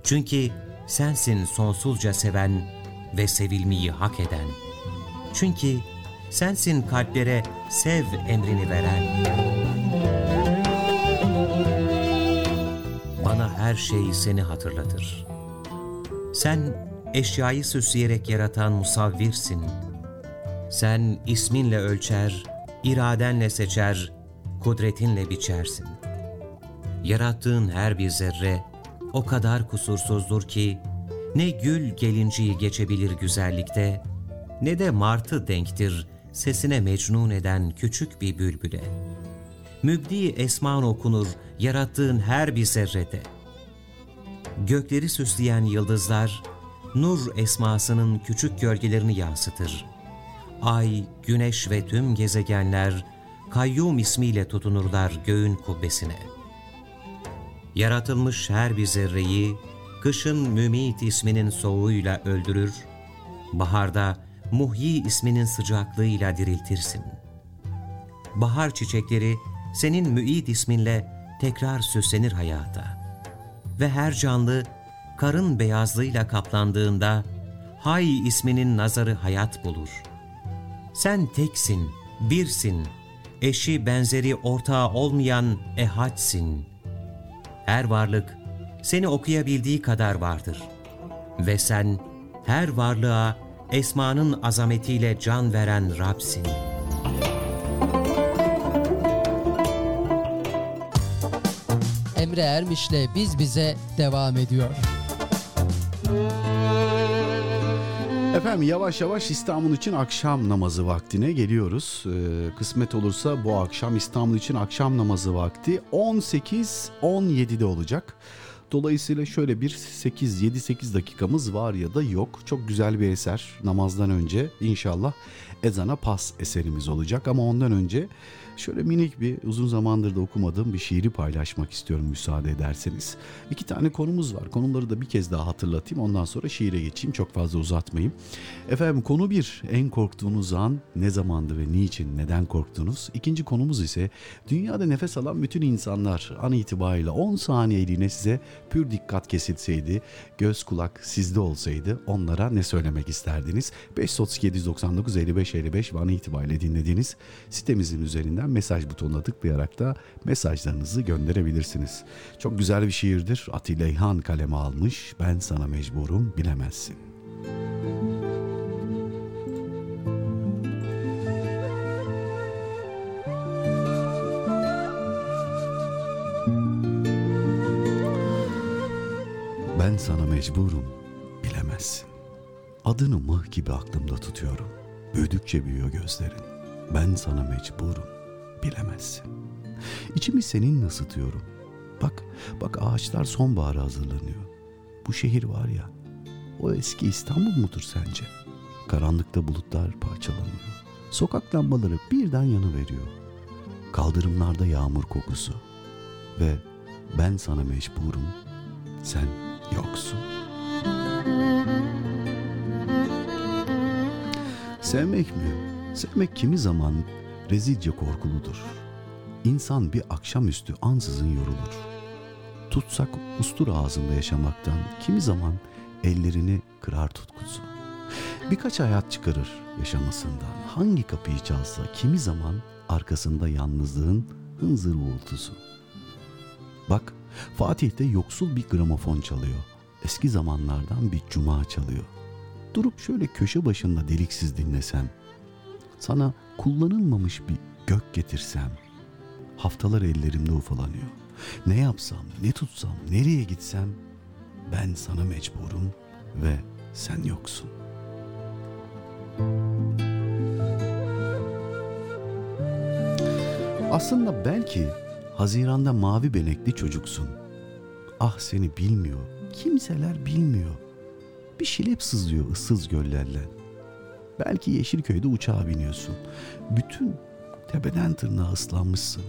Çünkü sensin sonsuzca seven ve sevilmeyi hak eden. Çünkü sensin kalplere sev emrini veren. Bana her şey seni hatırlatır. Sen eşyayı süsleyerek yaratan musavvirsin. Sen isminle ölçer, iradenle seçer, kudretinle biçersin. Yarattığın her bir zerre o kadar kusursuzdur ki ne gül gelinciyi geçebilir güzellikte ne de martı denktir sesine mecnun eden küçük bir bülbüle. Mübdi esman okunur yarattığın her bir zerrede. Gökleri süsleyen yıldızlar, nur esmasının küçük gölgelerini yansıtır. Ay, güneş ve tüm gezegenler, kayyum ismiyle tutunurlar göğün kubbesine. Yaratılmış her bir zerreyi, kışın mümit isminin soğuğuyla öldürür, baharda muhyi isminin sıcaklığıyla diriltirsin. Bahar çiçekleri senin müid isminle tekrar süslenir hayata. Ve her canlı karın beyazlığıyla kaplandığında Hay isminin nazarı hayat bulur. Sen teksin, birsin, eşi benzeri ortağı olmayan ehadsin. Her varlık seni okuyabildiği kadar vardır. Ve sen her varlığa esmanın azametiyle can veren Rab'sin. Emre Ermiş'le Biz Bize devam ediyor. Efendim yavaş yavaş İstanbul için akşam namazı vaktine geliyoruz. Ee, kısmet olursa bu akşam İstanbul için akşam namazı vakti 18-17'de olacak. Dolayısıyla şöyle bir 8 7-8 dakikamız var ya da yok. Çok güzel bir eser. Namazdan önce inşallah ezana pas eserimiz olacak ama ondan önce şöyle minik bir uzun zamandır da okumadığım bir şiiri paylaşmak istiyorum müsaade ederseniz. İki tane konumuz var. Konuları da bir kez daha hatırlatayım. Ondan sonra şiire geçeyim. Çok fazla uzatmayayım. Efendim konu bir. En korktuğunuz an ne zamandı ve niçin, neden korktunuz? İkinci konumuz ise dünyada nefes alan bütün insanlar an itibariyle 10 saniyeliğine size pür dikkat kesilseydi, göz kulak sizde olsaydı onlara ne söylemek isterdiniz? 537 799 55 55 ve an itibariyle dinlediğiniz sitemizin üzerinden mesaj butonuna tıklayarak da mesajlarınızı gönderebilirsiniz. Çok güzel bir şiirdir. Atilla İlhan kaleme almış. Ben sana mecburum bilemezsin. Ben sana mecburum bilemezsin. Adını mıh gibi aklımda tutuyorum. Büyüdükçe büyüyor gözlerin. Ben sana mecburum bilemezsin. İçimi seninle ısıtıyorum. Bak, bak ağaçlar sonbahara hazırlanıyor. Bu şehir var ya, o eski İstanbul mudur sence? Karanlıkta bulutlar parçalanıyor. Sokak lambaları birden yanı veriyor. Kaldırımlarda yağmur kokusu. Ve ben sana mecburum, sen yoksun. Sevmek mi? Sevmek kimi zaman rezilce korkuludur. İnsan bir akşamüstü ansızın yorulur. Tutsak ustur ağzında yaşamaktan kimi zaman ellerini kırar tutkusu. Birkaç hayat çıkarır yaşamasından. Hangi kapıyı çalsa kimi zaman arkasında yalnızlığın hınzır uğultusu. Bak Fatih'te yoksul bir gramofon çalıyor. Eski zamanlardan bir cuma çalıyor. Durup şöyle köşe başında deliksiz dinlesem. Sana kullanılmamış bir gök getirsem. Haftalar ellerimde ufalanıyor. Ne yapsam, ne tutsam, nereye gitsem ben sana mecburum ve sen yoksun. Aslında belki Haziranda mavi benekli çocuksun. Ah seni bilmiyor, kimseler bilmiyor. Bir şilep sızlıyor ıssız göllerle. Belki Yeşilköy'de uçağa biniyorsun. Bütün tepeden tırnağa ıslanmışsın.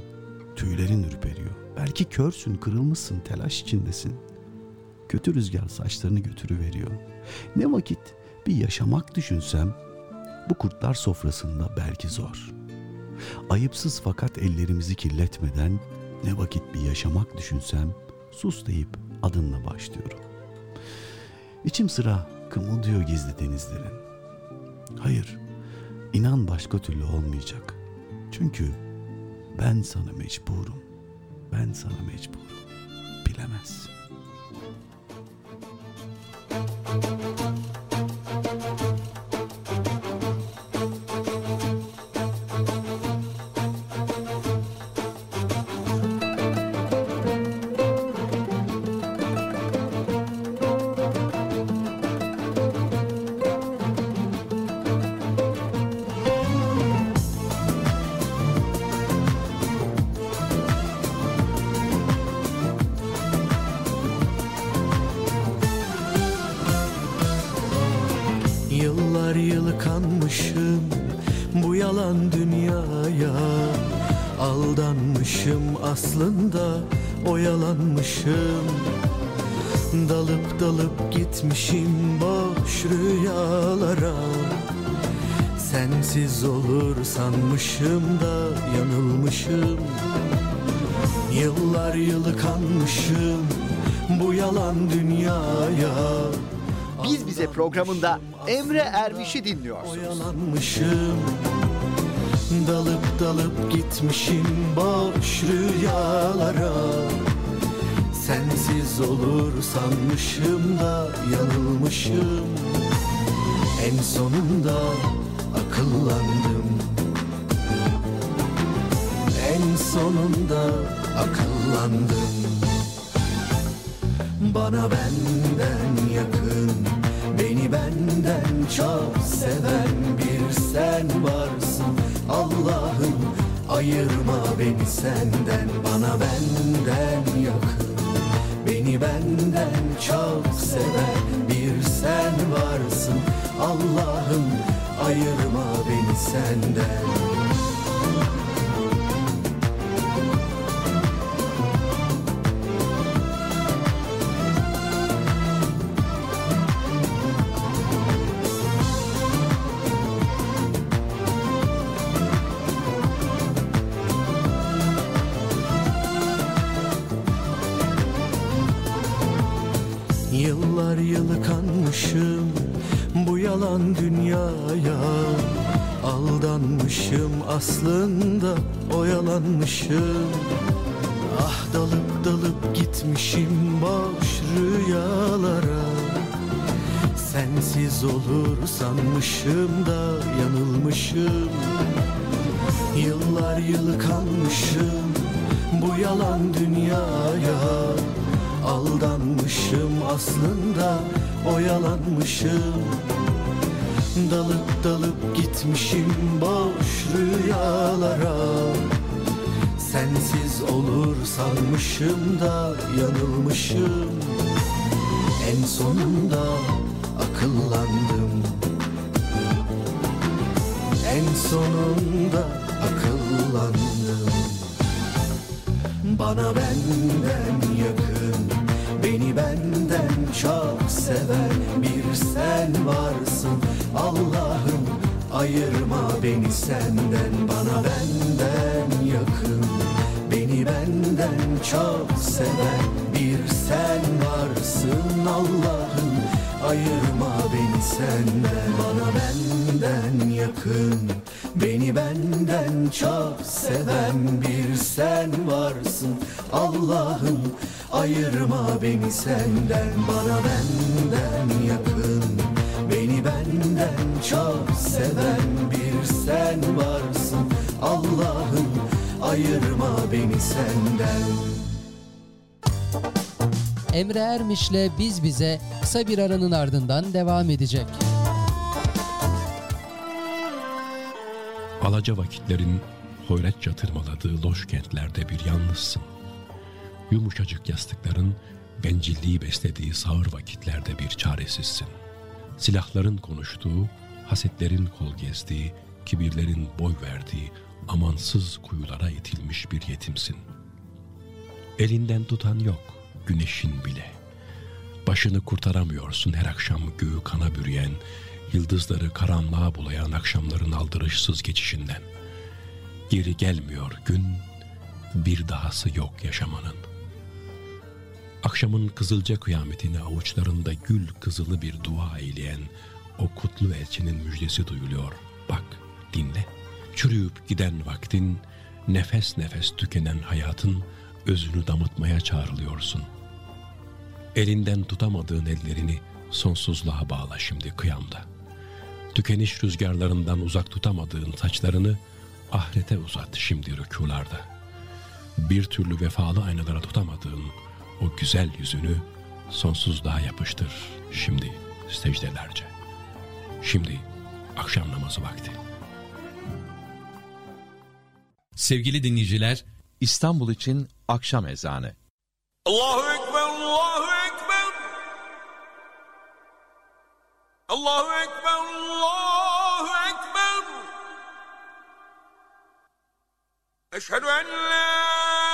Tüylerin ürperiyor. Belki körsün, kırılmışsın, telaş içindesin. Kötü rüzgar saçlarını götürüveriyor. Ne vakit bir yaşamak düşünsem, bu kurtlar sofrasında belki zor. Ayıpsız fakat ellerimizi kirletmeden ne vakit bir yaşamak düşünsem, sus deyip adınla başlıyorum. İçim sıra kımıldıyor gizli denizlerin. Hayır, inan başka türlü olmayacak. Çünkü ben sana mecburum. Ben sana mecburum. Bilemezsin. Aslında oyalanmışım. Dalıp dalıp gitmişim boş rüyalara. Sensiz olur sanmışım da yanılmışım. Yıllar yılı kanmışım bu yalan dünyaya. Biz Bize programında Emre Ermiş'i dinliyorsunuz. Oyalanmışım Dalıp dalıp gitmişim boş rüyalara. Sensiz olur sanmışım da yanılmışım. En sonunda akıllandım. En sonunda akıllandım. Bana benden yakın Beni benden çok seven bir sen varsın Allah'ım ayırma beni senden Bana benden yakın. Beni benden çok seven bir sen varsın. Allah'ım ayırma beni senden aslında oyalanmışım. Ah dalıp dalıp gitmişim boş rüyalara. Sensiz olur sanmışım da yanılmışım. Yıllar yılı kanmışım bu yalan dünyaya. Aldanmışım aslında oyalanmışım. Dalıp dalıp gitmişim boş rüyalara Sensiz olur sanmışım da yanılmışım. En sonunda akıllandım. En sonunda akıllandım. Bana benden yakın Beni benden çok seven bir sen varsın. Allah'ım ayırma beni senden Bana benden yakın. Beni benden çok seven bir sen varsın Allah'ım. Ayırma beni senden Bana benden yakın. Beni benden çok seven bir sen varsın Allah'ım. Ayırma beni senden Bana benden yakın benden çok seven bir sen varsın Allah'ım ayırma beni senden Emre Ermiş'le Biz Bize kısa bir aranın ardından devam edecek. Alaca vakitlerin hoyratça tırmaladığı loş kentlerde bir yalnızsın. Yumuşacık yastıkların bencilliği beslediği sağır vakitlerde bir çaresizsin. Silahların konuştuğu, hasetlerin kol gezdiği, kibirlerin boy verdiği amansız kuyulara itilmiş bir yetimsin. Elinden tutan yok, güneşin bile. Başını kurtaramıyorsun her akşam göğü kana bürüyen, yıldızları karanlığa bulayan akşamların aldırışsız geçişinden. Geri gelmiyor gün, bir dahası yok yaşamanın. Akşamın kızılca kıyametini avuçlarında gül kızılı bir dua eyleyen o kutlu elçinin müjdesi duyuluyor. Bak, dinle. Çürüyüp giden vaktin, nefes nefes tükenen hayatın özünü damıtmaya çağrılıyorsun. Elinden tutamadığın ellerini sonsuzluğa bağla şimdi kıyamda. Tükeniş rüzgarlarından uzak tutamadığın saçlarını ahirete uzat şimdi rükularda. Bir türlü vefalı aynalara tutamadığın o güzel yüzünü sonsuzluğa yapıştır şimdi secdelerce. Şimdi akşam namazı vakti. Sevgili dinleyiciler, İstanbul için akşam ezanı. Allahu Ekber, Allahu Ekber. Allahu Ekber, Allahu Ekber. Eşhedü en la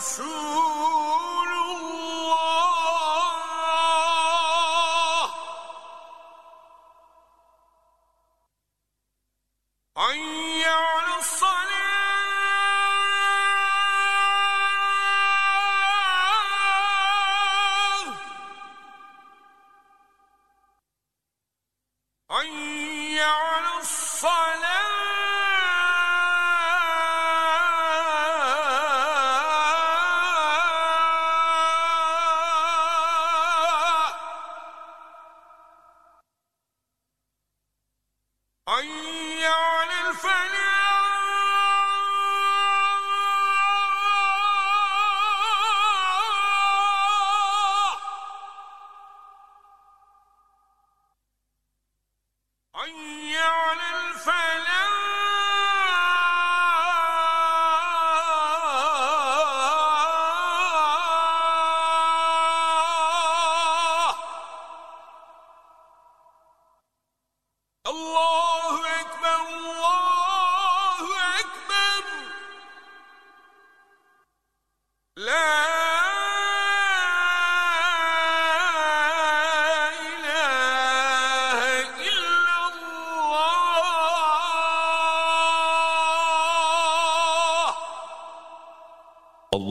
رسول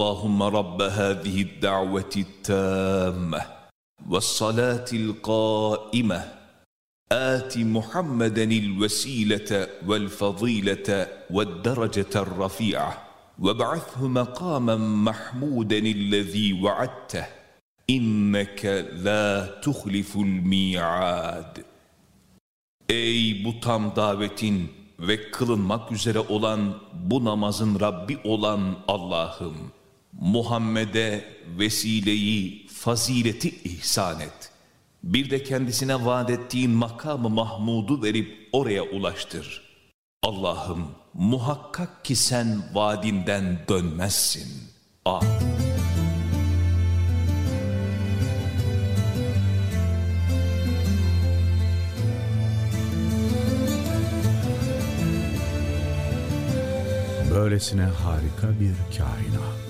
اللهم رب هذه الدعوة التامة والصلاة القائمة آت محمدا الوسيلة والفضيلة والدرجة الرفيعة وابعثه مقاما محمودا الذي وعدته إنك لا تخلف الميعاد Ey bu tam davetin ve kılınmak üzere olan bu namazın Rabbi olan Allah'ım, Muhammed'e vesileyi, fazileti ihsan et. Bir de kendisine vaat ettiğin makamı Mahmud'u verip oraya ulaştır. Allah'ım muhakkak ki sen vaadinden dönmezsin. Amin. Böylesine harika bir kainat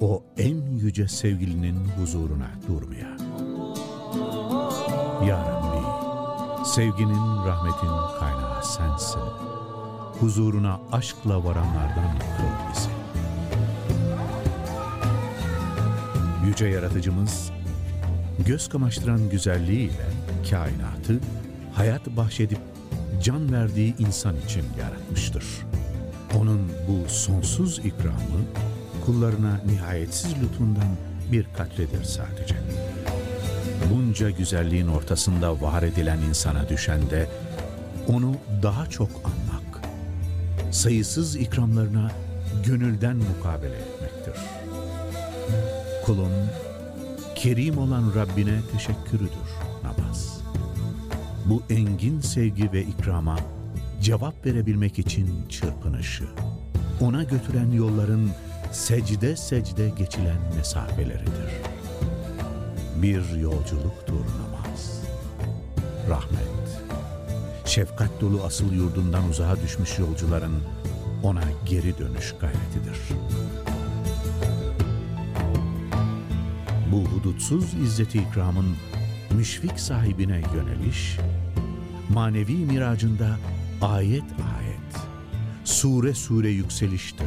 o en yüce sevgilinin huzuruna durmaya. Ya Rabbi, sevginin, rahmetin kaynağı sensin. Huzuruna aşkla varanlardan kıl bizi. Yüce Yaratıcımız, göz kamaştıran güzelliğiyle kainatı hayat bahşedip can verdiği insan için yaratmıştır. Onun bu sonsuz ikramı kullarına nihayetsiz lütfundan bir katredir sadece. Bunca güzelliğin ortasında var edilen insana düşen de onu daha çok anmak, sayısız ikramlarına gönülden mukabele etmektir. Kulun kerim olan Rabbine teşekkürüdür namaz. Bu engin sevgi ve ikrama cevap verebilmek için çırpınışı, ona götüren yolların secde secde geçilen mesafeleridir. Bir yolculuktur namaz. Rahmet, şefkat dolu asıl yurdundan uzağa düşmüş yolcuların ona geri dönüş gayretidir. Bu hudutsuz izzeti ikramın müşfik sahibine yöneliş, manevi miracında ayet ayet, sure sure yükseliştir,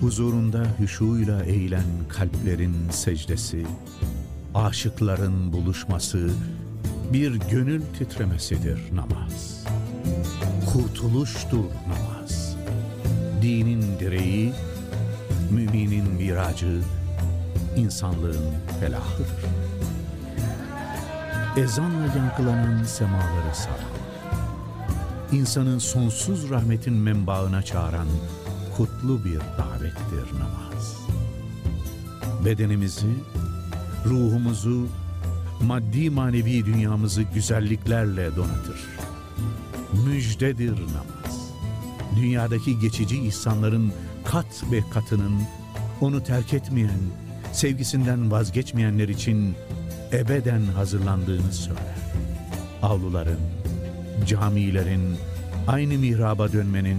Huzurunda hüşuyla eğilen kalplerin secdesi, aşıkların buluşması, bir gönül titremesidir namaz. Kurtuluştur namaz. Dinin direği, müminin miracı, insanlığın felahıdır. Ezanla yankılanan semaları saran, insanın sonsuz rahmetin menbaına çağıran kutlu bir davettir namaz. Bedenimizi, ruhumuzu, maddi manevi dünyamızı güzelliklerle donatır. Müjdedir namaz. Dünyadaki geçici ihsanların kat ve katının onu terk etmeyen, sevgisinden vazgeçmeyenler için ebeden hazırlandığını söyler. Avluların, camilerin, aynı mihraba dönmenin,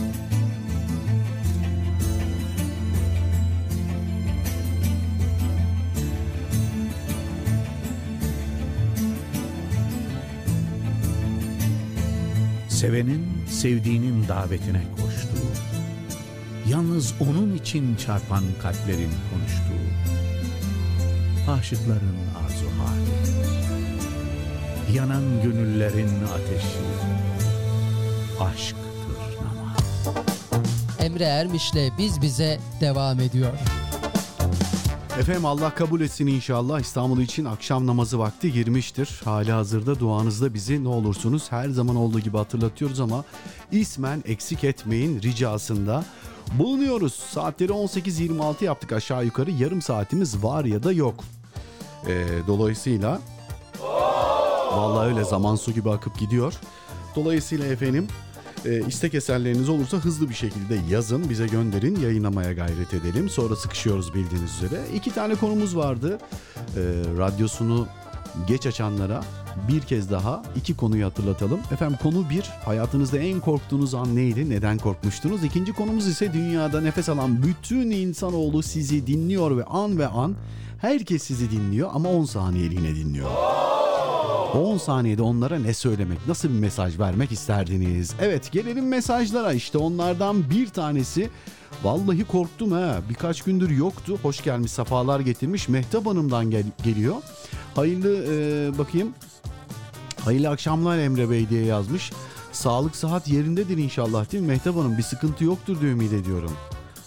Sevenin sevdiğinin davetine koştuğu, yalnız onun için çarpan kalplerin konuştuğu, aşıkların arzu hali, yanan gönüllerin ateşi, aşktır namaz. Emre Ermiş'le Biz Bize devam ediyor. Efendim Allah kabul etsin inşallah İstanbul için akşam namazı vakti girmiştir. Hali hazırda duanızda bizi ne olursunuz her zaman olduğu gibi hatırlatıyoruz ama ismen eksik etmeyin ricasında bulunuyoruz. Saatleri 18.26 yaptık aşağı yukarı yarım saatimiz var ya da yok. Ee, dolayısıyla vallahi öyle zaman su gibi akıp gidiyor. Dolayısıyla efendim e, istek eserleriniz olursa hızlı bir şekilde yazın, bize gönderin, yayınlamaya gayret edelim. Sonra sıkışıyoruz bildiğiniz üzere. İki tane konumuz vardı. E, radyosunu geç açanlara bir kez daha iki konuyu hatırlatalım. Efendim konu bir, hayatınızda en korktuğunuz an neydi, neden korkmuştunuz? İkinci konumuz ise dünyada nefes alan bütün insanoğlu sizi dinliyor ve an ve an herkes sizi dinliyor ama 10 saniyeliğine dinliyor. 10 saniyede onlara ne söylemek, nasıl bir mesaj vermek isterdiniz? Evet gelelim mesajlara işte onlardan bir tanesi Vallahi korktum ha. Birkaç gündür yoktu. Hoş gelmiş, safalar getirmiş. Mehtap Hanım'dan gel- geliyor. Hayırlı e, bakayım. Hayırlı akşamlar Emre Bey diye yazmış. Sağlık sıhhat yerindedir inşallah değil mi Mehtap Hanım? Bir sıkıntı yoktur diye ümit ediyorum.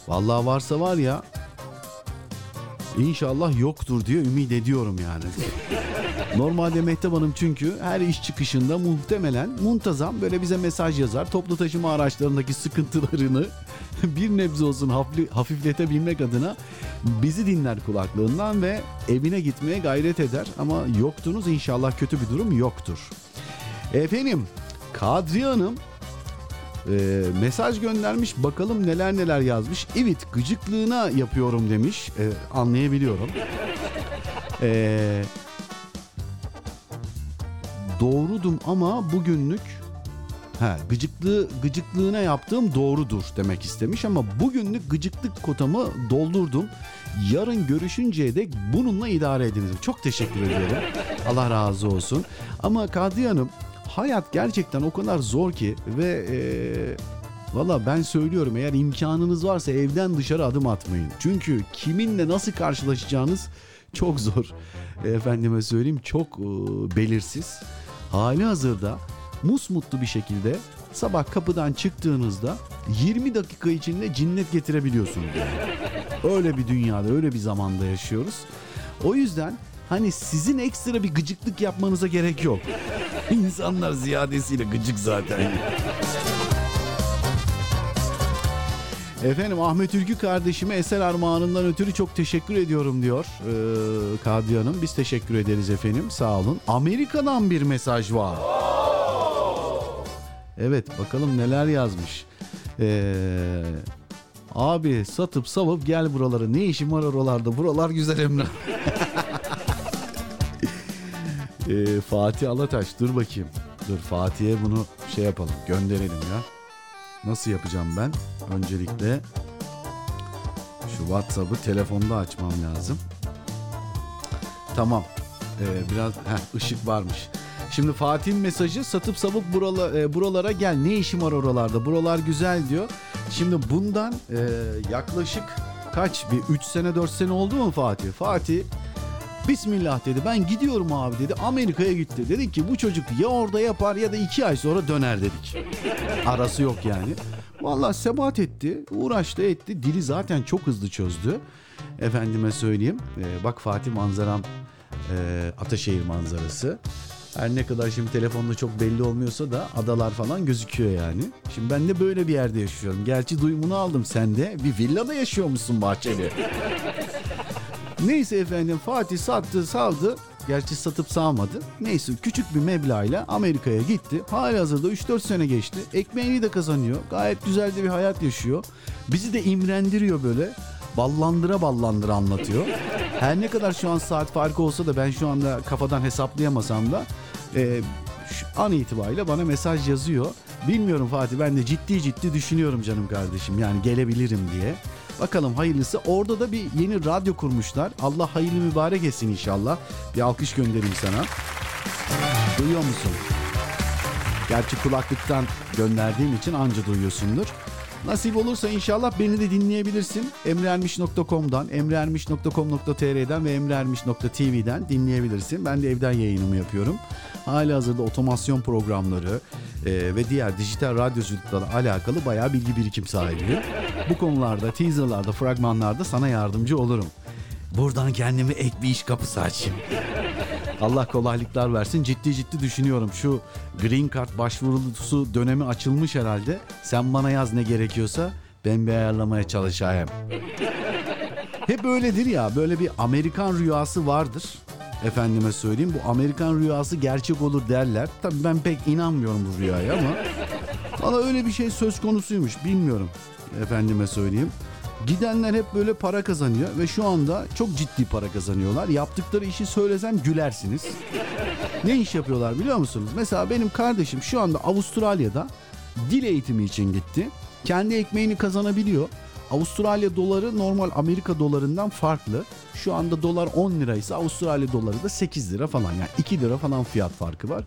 Vallahi varsa var ya. İnşallah yoktur diye ümit ediyorum yani. Normalde Mehtap Hanım çünkü her iş çıkışında muhtemelen muntazam böyle bize mesaj yazar. Toplu taşıma araçlarındaki sıkıntılarını bir nebze olsun hafif- hafifletebilmek adına bizi dinler kulaklığından ve evine gitmeye gayret eder. Ama yoktunuz inşallah kötü bir durum yoktur. Efendim Kadriye Hanım e, mesaj göndermiş bakalım neler neler yazmış. Evet gıcıklığına yapıyorum demiş E, anlayabiliyorum. Eee doğrudum ama bugünlük ha gıcıklığı gıcıklığına yaptığım doğrudur demek istemiş ama bugünlük gıcıklık kotamı doldurdum. Yarın görüşünceye dek bununla idare ediniz. Çok teşekkür ediyorum. Allah razı olsun. Ama Kadriye Hanım hayat gerçekten o kadar zor ki ve eee Valla ben söylüyorum eğer imkanınız varsa evden dışarı adım atmayın. Çünkü kiminle nasıl karşılaşacağınız çok zor. Efendime söyleyeyim çok e, belirsiz. Hali hazırda musmutlu bir şekilde sabah kapıdan çıktığınızda 20 dakika içinde cinnet getirebiliyorsunuz. Yani. Öyle bir dünyada, öyle bir zamanda yaşıyoruz. O yüzden hani sizin ekstra bir gıcıklık yapmanıza gerek yok. İnsanlar ziyadesiyle gıcık zaten. Efendim Ahmet Ülkü kardeşime eser armağanından ötürü çok teşekkür ediyorum diyor ee, Kadriye Hanım. Biz teşekkür ederiz efendim sağ olun. Amerika'dan bir mesaj var. Evet bakalım neler yazmış. Ee, abi satıp savup gel buralara. Ne işim var oralarda? Buralar güzel Emrah. Ee, Fatih Alataş dur bakayım. Dur Fatih'e bunu şey yapalım gönderelim ya. Nasıl yapacağım ben? Öncelikle şu WhatsApp'ı telefonda açmam lazım. Tamam. Ee, biraz heh, ışık varmış. Şimdi Fatih'in mesajı satıp savup burala, e, buralara gel. Ne işim var oralarda? Buralar güzel diyor. Şimdi bundan e, yaklaşık kaç bir 3 sene 4 sene oldu mu Fatih? Fatih Bismillah dedi ben gidiyorum abi dedi Amerika'ya gitti. Dedik ki bu çocuk ya orada yapar ya da iki ay sonra döner dedik. Arası yok yani. Vallahi sebat etti uğraştı etti dili zaten çok hızlı çözdü. Efendime söyleyeyim Ee, bak Fatih manzaram e, Ataşehir manzarası. Her ne kadar şimdi telefonda çok belli olmuyorsa da adalar falan gözüküyor yani. Şimdi ben de böyle bir yerde yaşıyorum. Gerçi duyumunu aldım sen de bir villada yaşıyormuşsun Bahçeli. Neyse efendim Fatih sattı saldı. Gerçi satıp sağmadı. Neyse küçük bir meblağıyla Amerika'ya gitti. Hali hazırda 3-4 sene geçti. Ekmeğini de kazanıyor. Gayet güzel de bir hayat yaşıyor. Bizi de imrendiriyor böyle. Ballandıra ballandıra anlatıyor. Her ne kadar şu an saat farkı olsa da ben şu anda kafadan hesaplayamasam da e, şu an itibariyle bana mesaj yazıyor. Bilmiyorum Fatih ben de ciddi ciddi düşünüyorum canım kardeşim yani gelebilirim diye. Bakalım hayırlısı. Orada da bir yeni radyo kurmuşlar. Allah hayırlı mübarek etsin inşallah. Bir alkış göndereyim sana. Duyuyor musun? Gerçi kulaklıktan gönderdiğim için anca duyuyorsundur. Nasip olursa inşallah beni de dinleyebilirsin. emreermiş.com'dan, emreermiş.com.tr'den ve emreermiş.tv'den dinleyebilirsin. Ben de evden yayınımı yapıyorum. Hali hazırda otomasyon programları e, ve diğer dijital radyoculukla alakalı bayağı bilgi birikim sahibiyim. Bu konularda, teaserlarda, fragmanlarda sana yardımcı olurum. Buradan kendime ek bir iş kapısı açayım. Allah kolaylıklar versin. Ciddi ciddi düşünüyorum. Şu Green Card başvurusu dönemi açılmış herhalde. Sen bana yaz ne gerekiyorsa ben bir ayarlamaya çalışayım. Hep öyledir ya. Böyle bir Amerikan rüyası vardır. Efendime söyleyeyim bu Amerikan rüyası gerçek olur derler. Tabii ben pek inanmıyorum bu rüyaya ama. Valla öyle bir şey söz konusuymuş bilmiyorum. Efendime söyleyeyim. Gidenler hep böyle para kazanıyor ve şu anda çok ciddi para kazanıyorlar. Yaptıkları işi söylesem gülersiniz. ne iş yapıyorlar biliyor musunuz? Mesela benim kardeşim şu anda Avustralya'da dil eğitimi için gitti. Kendi ekmeğini kazanabiliyor. Avustralya doları normal Amerika dolarından farklı. Şu anda dolar 10 liraysa Avustralya doları da 8 lira falan. Yani 2 lira falan fiyat farkı var.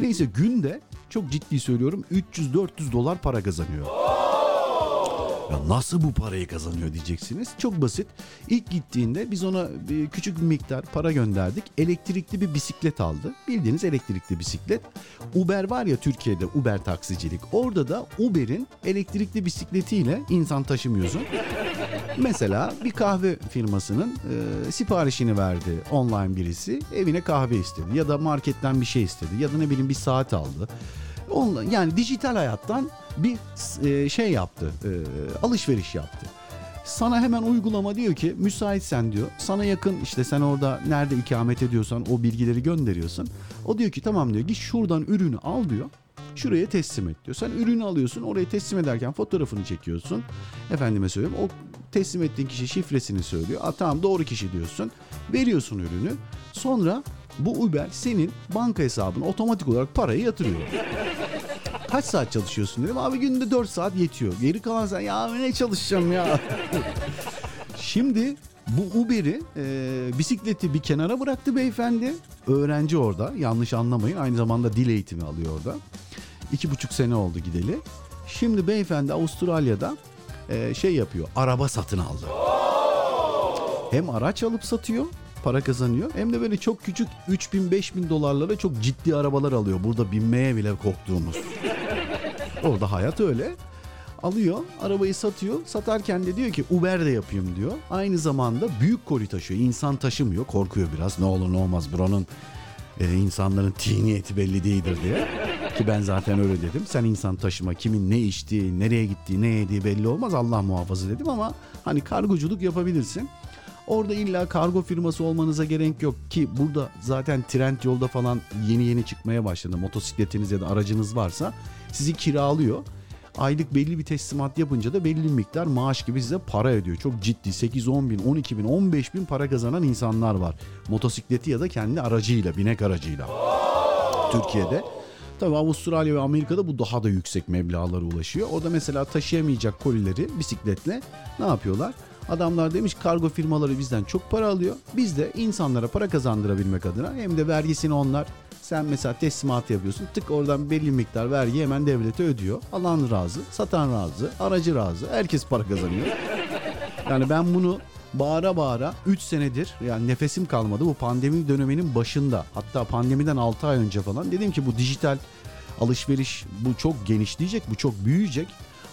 Neyse günde çok ciddi söylüyorum 300-400 dolar para kazanıyor. Ya nasıl bu parayı kazanıyor diyeceksiniz. Çok basit. İlk gittiğinde biz ona küçük bir miktar para gönderdik. Elektrikli bir bisiklet aldı. Bildiğiniz elektrikli bisiklet. Uber var ya Türkiye'de Uber taksicilik. Orada da Uber'in elektrikli bisikletiyle insan taşımıyorsun. Mesela bir kahve firmasının e, siparişini verdi online birisi. Evine kahve istedi ya da marketten bir şey istedi ya da ne bileyim bir saat aldı. Onunla, yani dijital hayattan bir e, şey yaptı, e, alışveriş yaptı. Sana hemen uygulama diyor ki müsaitsen diyor. Sana yakın işte sen orada nerede ikamet ediyorsan o bilgileri gönderiyorsun. O diyor ki tamam diyor git şuradan ürünü al diyor. Şuraya teslim et diyor. Sen ürünü alıyorsun oraya teslim ederken fotoğrafını çekiyorsun. Efendime söyleyeyim o teslim ettiğin kişi şifresini söylüyor. Aa, tamam doğru kişi diyorsun. Veriyorsun ürünü. Sonra bu Uber senin banka hesabına otomatik olarak parayı yatırıyor. Kaç saat çalışıyorsun dedim. Abi günde 4 saat yetiyor. Geri kalan sen ya ne çalışacağım ya. Şimdi bu Uber'i e, bisikleti bir kenara bıraktı beyefendi. Öğrenci orada yanlış anlamayın. Aynı zamanda dil eğitimi alıyor orada. İki buçuk sene oldu gideli. Şimdi beyefendi Avustralya'da e, şey yapıyor. Araba satın aldı. Hem araç alıp satıyor para kazanıyor. Hem de böyle çok küçük 3000 5000 dolarlara çok ciddi arabalar alıyor. Burada binmeye bile korktuğumuz. Orada hayat öyle. Alıyor, arabayı satıyor. Satarken de diyor ki Uber de yapayım diyor. Aynı zamanda büyük koli taşıyor. İnsan taşımıyor. Korkuyor biraz. Ne olur ne olmaz buranın e, insanların tiniyeti belli değildir diye. Ki ben zaten öyle dedim. Sen insan taşıma kimin ne içtiği, nereye gittiği, ne yediği belli olmaz. Allah muhafaza dedim ama hani kargoculuk yapabilirsin. Orada illa kargo firması olmanıza gerek yok ki burada zaten trend yolda falan yeni yeni çıkmaya başladı. Motosikletiniz ya da aracınız varsa sizi kiralıyor. Aylık belli bir teslimat yapınca da belli bir miktar maaş gibi size para ödüyor. Çok ciddi 8, 10 bin, 12 bin, 15 bin para kazanan insanlar var. Motosikleti ya da kendi aracıyla, binek aracıyla. Türkiye'de. Tabii Avustralya ve Amerika'da bu daha da yüksek meblağlara ulaşıyor. Orada mesela taşıyamayacak kolileri bisikletle ne yapıyorlar? Adamlar demiş kargo firmaları bizden çok para alıyor. Biz de insanlara para kazandırabilmek adına hem de vergisini onlar sen mesela teslimat yapıyorsun. Tık oradan belli miktar vergi hemen devlete ödüyor. Alan razı, satan razı, aracı razı. Herkes para kazanıyor. Yani ben bunu bağıra bağıra 3 senedir yani nefesim kalmadı bu pandemi döneminin başında. Hatta pandemiden 6 ay önce falan dedim ki bu dijital alışveriş bu çok genişleyecek, bu çok büyüyecek.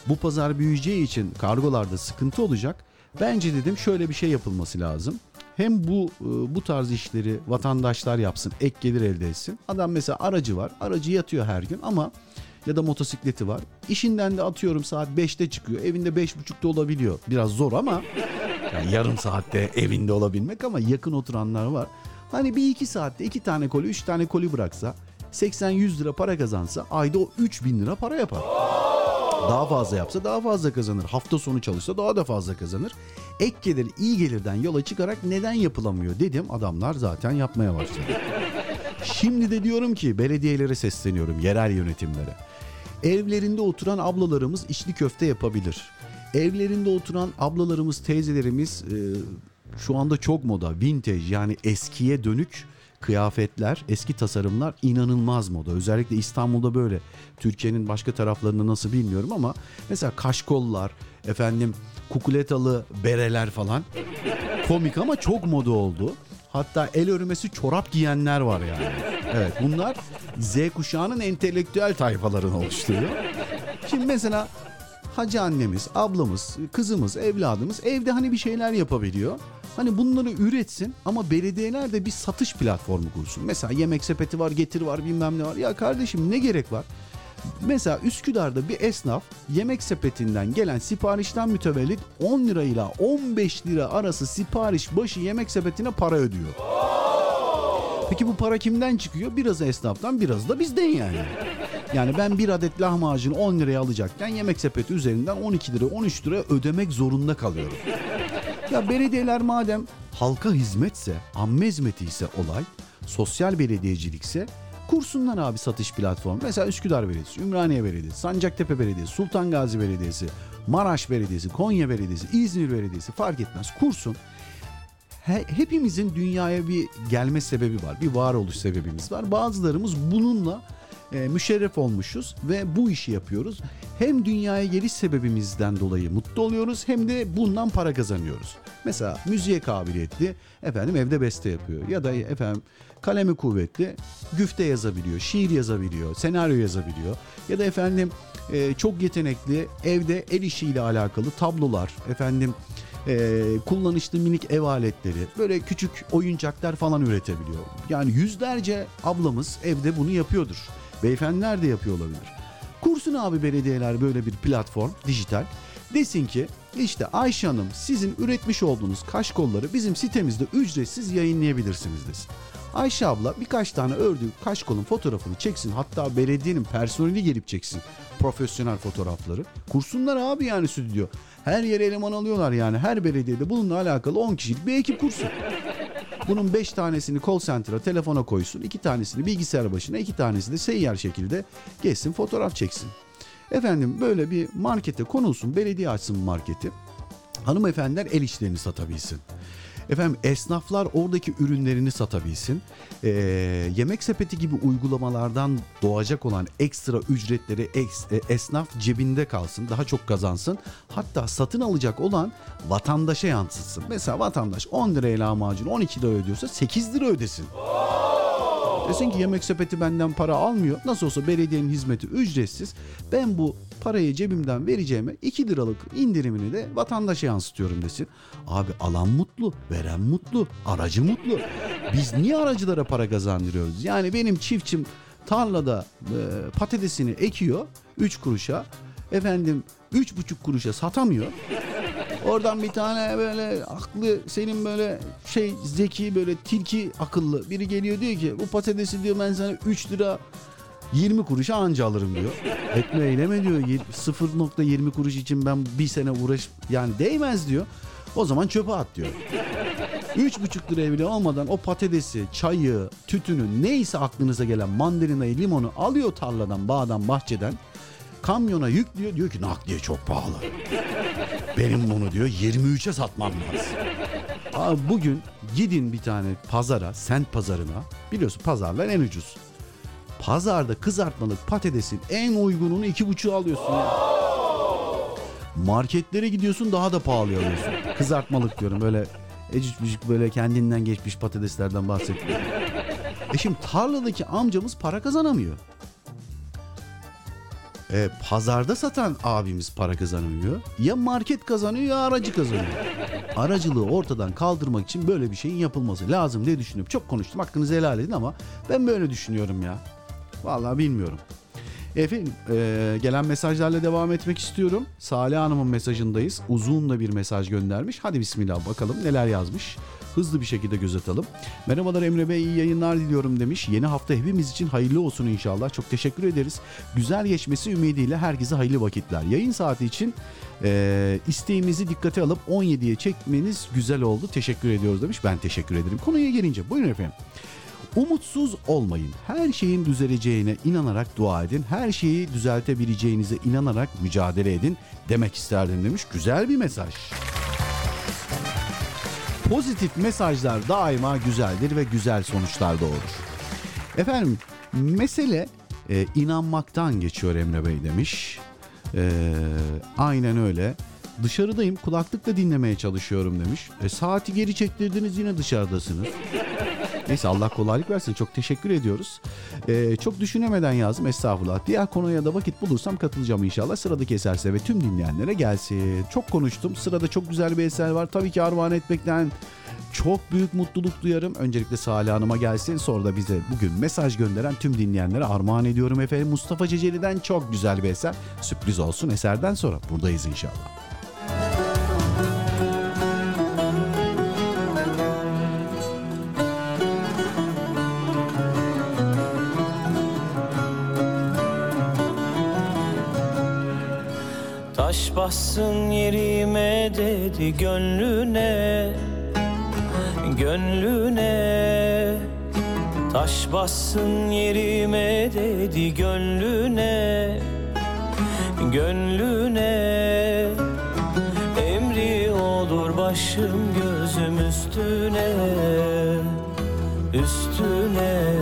Bu pazar büyüyeceği için kargolarda sıkıntı olacak. Bence dedim şöyle bir şey yapılması lazım. Hem bu e, bu tarz işleri vatandaşlar yapsın, ek gelir elde etsin. Adam mesela aracı var, aracı yatıyor her gün ama ya da motosikleti var. İşinden de atıyorum saat 5'te çıkıyor. Evinde 5.30'da olabiliyor. Biraz zor ama yani yarım saatte evinde olabilmek ama yakın oturanlar var. Hani bir iki saatte iki tane koli, üç tane koli bıraksa 80-100 lira para kazansa ayda o 3000 lira para yapar. Daha fazla yapsa daha fazla kazanır. Hafta sonu çalışsa daha da fazla kazanır. Ek gelir iyi gelirden yola çıkarak neden yapılamıyor dedim. Adamlar zaten yapmaya başladı. Şimdi de diyorum ki belediyelere sesleniyorum yerel yönetimlere. Evlerinde oturan ablalarımız içli köfte yapabilir. Evlerinde oturan ablalarımız, teyzelerimiz e, şu anda çok moda. Vintage yani eskiye dönük kıyafetler, eski tasarımlar inanılmaz moda. Özellikle İstanbul'da böyle. Türkiye'nin başka taraflarında nasıl bilmiyorum ama mesela kaşkollar, efendim kukuletalı bereler falan komik ama çok moda oldu. Hatta el örmesi çorap giyenler var yani. Evet bunlar Z kuşağının entelektüel tayfalarını oluşturuyor. Şimdi mesela hacı annemiz, ablamız, kızımız, evladımız evde hani bir şeyler yapabiliyor. Hani bunları üretsin ama belediyeler de bir satış platformu kursun. Mesela yemek sepeti var, getir var, bilmem ne var. Ya kardeşim ne gerek var? Mesela Üsküdar'da bir esnaf yemek sepetinden gelen siparişten mütevellit 10 lirayla 15 lira arası sipariş başı yemek sepetine para ödüyor. Peki bu para kimden çıkıyor? Biraz esnaftan biraz da bizden yani. Yani ben bir adet lahmacun 10 liraya alacakken yemek sepeti üzerinden 12 lira 13 lira ödemek zorunda kalıyorum. Ya belediyeler madem halka hizmetse, amme hizmeti ise olay, sosyal belediyecilikse kursunlar abi satış platformu. Mesela Üsküdar Belediyesi, Ümraniye Belediyesi, Sancaktepe Belediyesi, Sultan Gazi Belediyesi, Maraş Belediyesi, Konya Belediyesi, İzmir Belediyesi fark etmez kursun. He, hepimizin dünyaya bir gelme sebebi var. Bir varoluş sebebimiz var. Bazılarımız bununla e, müşerref olmuşuz ve bu işi yapıyoruz. Hem dünyaya geliş sebebimizden dolayı mutlu oluyoruz hem de bundan para kazanıyoruz. Mesela müziğe kabiliyetli efendim evde beste yapıyor ya da efendim kalemi kuvvetli güfte yazabiliyor, şiir yazabiliyor, senaryo yazabiliyor ya da efendim e, çok yetenekli evde el işiyle alakalı tablolar efendim e, kullanışlı minik ev aletleri, böyle küçük oyuncaklar falan üretebiliyor. Yani yüzlerce ablamız evde bunu yapıyordur. Beyefendiler de yapıyor olabilir. Kursun abi belediyeler böyle bir platform, dijital. Desin ki işte Ayşe Hanım sizin üretmiş olduğunuz kaş kolları bizim sitemizde ücretsiz yayınlayabilirsiniz desin. Ayşe abla birkaç tane ördüğü kaş kolun fotoğrafını çeksin. Hatta belediyenin personeli gelip çeksin profesyonel fotoğrafları. Kursunlar abi yani stüdyo. Her yere eleman alıyorlar yani. Her belediyede bununla alakalı 10 kişilik bir ekip kursun. Bunun 5 tanesini call center'a telefona koysun. 2 tanesini bilgisayar başına, 2 tanesi de seyyar şekilde geçsin fotoğraf çeksin. Efendim böyle bir markete konulsun, belediye açsın marketi. Hanımefendiler el işlerini satabilsin. Efendim esnaflar oradaki ürünlerini satabilsin. Ee, yemek sepeti gibi uygulamalardan doğacak olan ekstra ücretleri eks, e, esnaf cebinde kalsın, daha çok kazansın. Hatta satın alacak olan vatandaşa yansıtsın. Mesela vatandaş 10 liraya lahmacun 12 lira ödüyorsa 8 lira ödesin. Desin ki yemek sepeti benden para almıyor. Nasıl olsa belediyenin hizmeti ücretsiz. Ben bu parayı cebimden vereceğime 2 liralık indirimini de vatandaşa yansıtıyorum desin. Abi alan mutlu, veren mutlu, aracı mutlu. Biz niye aracılara para kazandırıyoruz? Yani benim çiftçim tarlada e, patatesini ekiyor 3 kuruşa. Efendim 3,5 kuruşa satamıyor. Oradan bir tane böyle aklı senin böyle şey zeki böyle tilki akıllı biri geliyor diyor ki bu patatesi diyor ben sana 3 lira 20 kuruşa anca alırım diyor. Etme eyleme diyor. Yir- 0.20 kuruş için ben bir sene uğraş yani değmez diyor. O zaman çöpe at diyor. 3,5 liraya bile olmadan o patatesi, çayı, tütünü neyse aklınıza gelen mandalinayı, limonu alıyor tarladan, bağdan, bahçeden. Kamyona yüklüyor. Diyor ki nakliye çok pahalı. Benim bunu diyor 23'e satmam lazım. Abi bugün gidin bir tane pazara, sent pazarına. Biliyorsun pazarlar en ucuz. Pazarda kızartmalık patatesin en uygununu iki buçuğu alıyorsun ya. Marketlere gidiyorsun daha da pahalı alıyorsun. Kızartmalık diyorum böyle ecik böyle kendinden geçmiş patateslerden bahsetmiyorum. E şimdi tarladaki amcamız para kazanamıyor. E, pazarda satan abimiz para kazanamıyor. Ya market kazanıyor ya aracı kazanıyor. Aracılığı ortadan kaldırmak için böyle bir şeyin yapılması lazım diye düşünüyorum. Çok konuştum hakkınızı helal edin ama ben böyle düşünüyorum ya. Vallahi bilmiyorum. Efendim e, gelen mesajlarla devam etmek istiyorum. Salih Hanım'ın mesajındayız. Uzun da bir mesaj göndermiş. Hadi bismillah bakalım neler yazmış. Hızlı bir şekilde göz atalım. Merhabalar Emre Bey iyi yayınlar diliyorum demiş. Yeni hafta hepimiz için hayırlı olsun inşallah. Çok teşekkür ederiz. Güzel geçmesi ümidiyle herkese hayırlı vakitler. Yayın saati için e, isteğimizi dikkate alıp 17'ye çekmeniz güzel oldu. Teşekkür ediyoruz demiş. Ben teşekkür ederim. Konuya gelince buyurun efendim. Umutsuz olmayın. Her şeyin düzeleceğine inanarak dua edin. Her şeyi düzeltebileceğinize inanarak mücadele edin demek isterdim demiş. Güzel bir mesaj. Pozitif mesajlar daima güzeldir ve güzel sonuçlar doğurur. Efendim mesele e, inanmaktan geçiyor Emre Bey demiş. E, aynen öyle. Dışarıdayım kulaklıkla dinlemeye çalışıyorum demiş. E, saati geri çektirdiniz yine dışarıdasınız. Neyse Allah kolaylık versin. Çok teşekkür ediyoruz. Ee, çok düşünemeden yazdım. Estağfurullah. Diğer konuya da vakit bulursam katılacağım inşallah. Sıradaki eserse ve tüm dinleyenlere gelsin. Çok konuştum. Sırada çok güzel bir eser var. Tabii ki armağan etmekten çok büyük mutluluk duyarım. Öncelikle Salih Hanım'a gelsin. Sonra da bize bugün mesaj gönderen tüm dinleyenlere armağan ediyorum efendim. Mustafa Ceceli'den çok güzel bir eser. Sürpriz olsun eserden sonra buradayız inşallah. Taş bassın yerime dedi gönlüne Gönlüne. Taş bassın yerime dedi gönlüne Gönlüne olur başım gözüm üstüne Üstüne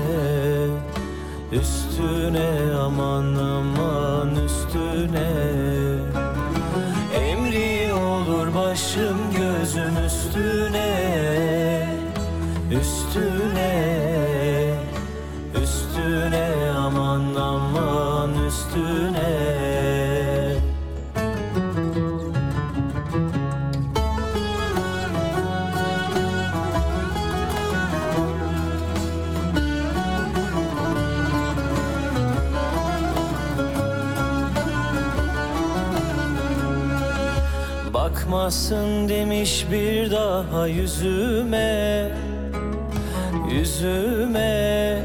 Üstüne aman aman üstüne Bakmasın demiş bir daha yüzüme. Yüzüme.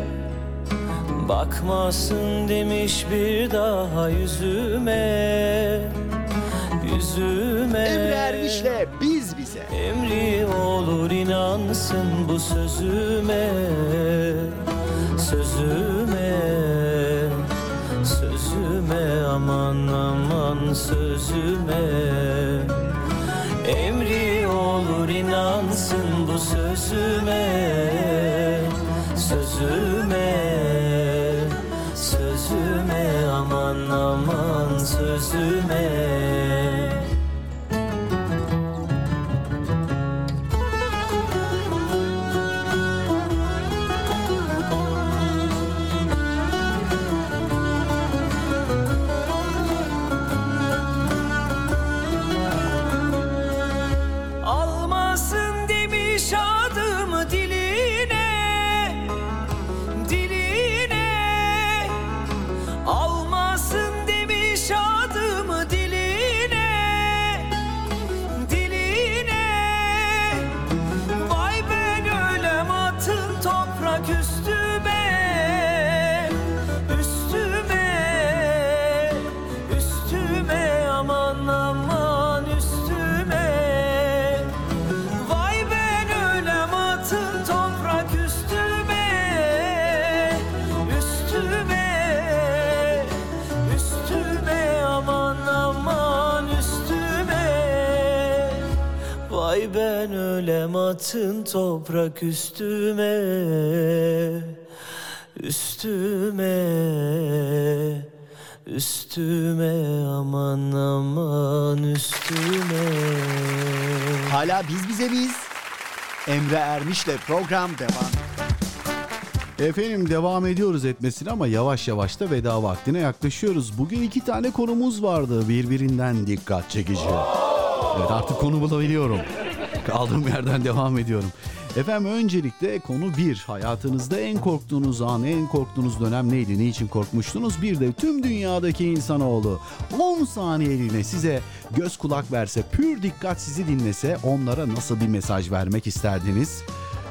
Bakmasın demiş bir daha yüzüme. Yüzüme. Emre Ermiş'le biz bize. Emri olur inansın bu sözüme. Sözüme. Sözüme aman aman sözüme Emri olur inansın bu sözüme Sözüme Sözüme aman aman sözüme ölem atın toprak üstüme Üstüme Üstüme aman aman üstüme Hala biz bize miyiz? Emre Ermiş'le program devam. Efendim devam ediyoruz etmesine ama yavaş yavaş da veda vaktine yaklaşıyoruz. Bugün iki tane konumuz vardı birbirinden dikkat çekici. Evet artık konu bulabiliyorum. Kaldığım yerden devam ediyorum. Efendim öncelikle konu bir. Hayatınızda en korktuğunuz an, en korktuğunuz dönem neydi? Ne için korkmuştunuz? Bir de tüm dünyadaki insanoğlu 10 saniyeliğine size göz kulak verse, pür dikkat sizi dinlese onlara nasıl bir mesaj vermek isterdiniz?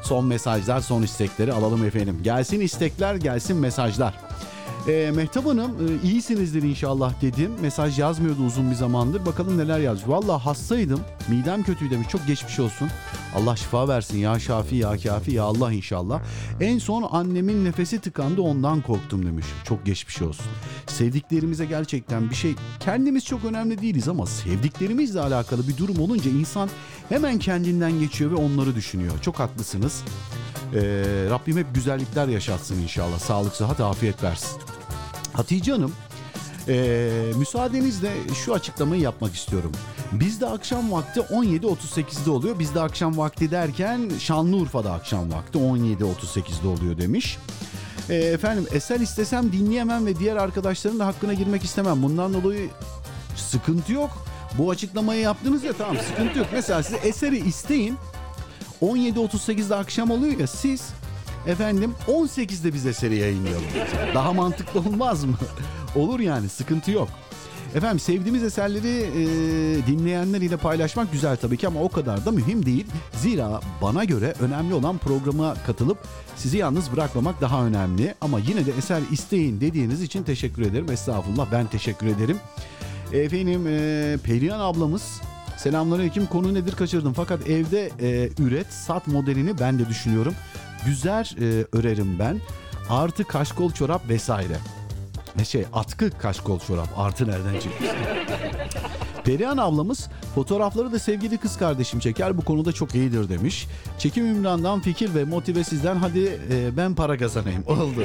Son mesajlar, son istekleri alalım efendim. Gelsin istekler, gelsin mesajlar. Ee, Mehtap Hanım e, iyisinizdir inşallah dedim. Mesaj yazmıyordu uzun bir zamandır. Bakalım neler yazmış. Valla hastaydım. Midem kötüydü demiş. Çok geçmiş olsun. Allah şifa versin ya Şafi ya Kafi ya Allah inşallah. En son annemin nefesi tıkandı ondan korktum demiş. Çok geçmiş olsun. Sevdiklerimize gerçekten bir şey kendimiz çok önemli değiliz ama sevdiklerimizle alakalı bir durum olunca insan hemen kendinden geçiyor ve onları düşünüyor. Çok haklısınız. Ee, Rabbim hep güzellikler yaşatsın inşallah. Sağlık, sıhhat, afiyet versin. Hatice Hanım, ee, müsaadenizle şu açıklamayı yapmak istiyorum. Bizde akşam vakti 17.38'de oluyor. Bizde akşam vakti derken Şanlıurfa'da akşam vakti 17.38'de oluyor demiş. Ee, efendim eser istesem dinleyemem ve diğer arkadaşların da hakkına girmek istemem. Bundan dolayı sıkıntı yok. Bu açıklamayı yaptınız ya tamam sıkıntı yok. Mesela size eseri isteyin. 17.38'de akşam oluyor ya siz efendim 18'de bize seri yayınlayalım. Daha mantıklı olmaz mı? Olur yani sıkıntı yok. Efendim sevdiğimiz eserleri e, dinleyenler ile paylaşmak güzel tabii ki ama o kadar da mühim değil. Zira bana göre önemli olan programa katılıp sizi yalnız bırakmamak daha önemli. Ama yine de eser isteyin dediğiniz için teşekkür ederim. Estağfurullah ben teşekkür ederim. Efendim e, Perihan ablamız Selamünaleyküm konu nedir kaçırdım fakat evde e, üret sat modelini ben de düşünüyorum. Güzel e, örerim ben. Artı kaşkol çorap vesaire. Ne şey atkı kaşkol çorap artı nereden çıktı? Perihan ablamız fotoğrafları da sevgili kız kardeşim çeker bu konuda çok iyidir demiş. Çekim Ümran'dan fikir ve motive sizden hadi e, ben para kazanayım. Oldu.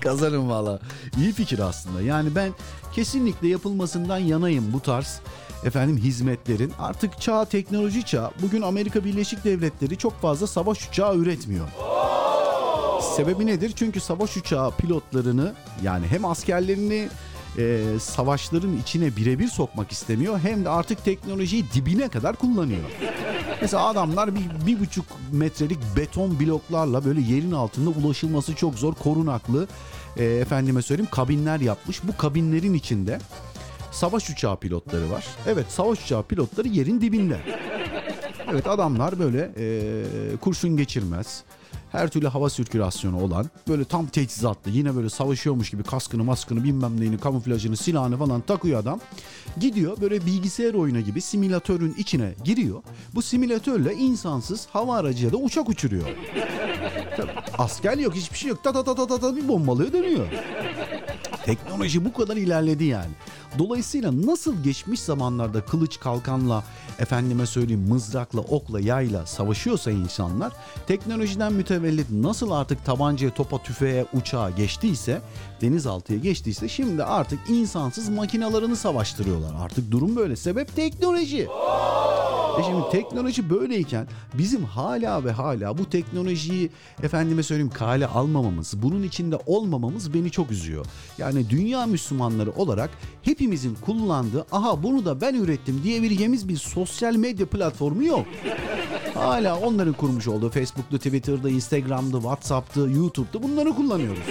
Kazanın valla. İyi fikir aslında. Yani ben kesinlikle yapılmasından yanayım bu tarz efendim hizmetlerin. Artık çağ teknoloji çağ. Bugün Amerika Birleşik Devletleri çok fazla savaş uçağı üretmiyor. Sebebi nedir? Çünkü savaş uçağı pilotlarını yani hem askerlerini e, savaşların içine birebir sokmak istemiyor hem de artık teknolojiyi dibine kadar kullanıyor. Mesela adamlar bir, bir buçuk metrelik beton bloklarla böyle yerin altında ulaşılması çok zor korunaklı e, efendime söyleyeyim kabinler yapmış. Bu kabinlerin içinde savaş uçağı pilotları var. Evet savaş uçağı pilotları yerin dibinde. Evet adamlar böyle e, kurşun geçirmez. Her türlü hava sirkülasyonu olan böyle tam teçhizatlı yine böyle savaşıyormuş gibi kaskını maskını bilmem neyini kamuflajını silahını falan takıyor adam. Gidiyor böyle bilgisayar oyunu gibi simülatörün içine giriyor. Bu simülatörle insansız hava aracıyla uçak uçuruyor. Asker yok hiçbir şey yok. Ta ta ta ta, ta bir bombalıyor dönüyor. Teknoloji bu kadar ilerledi yani. Dolayısıyla nasıl geçmiş zamanlarda kılıç kalkanla efendime söyleyeyim mızrakla okla yayla savaşıyorsa insanlar teknolojiden mütevellit nasıl artık tabancaya topa tüfeğe uçağa geçtiyse denizaltıya geçtiyse şimdi artık insansız makinalarını savaştırıyorlar. Artık durum böyle. Sebep teknoloji. E şimdi teknoloji böyleyken bizim hala ve hala bu teknolojiyi efendime söyleyeyim kale almamamız, bunun içinde olmamamız beni çok üzüyor. Yani dünya Müslümanları olarak hepimizin kullandığı aha bunu da ben ürettim diyebileceğimiz bir sosyal medya platformu yok. Hala onların kurmuş olduğu Facebook'ta, Twitter'da, Instagram'da, WhatsApp'ta, YouTube'da bunları kullanıyoruz.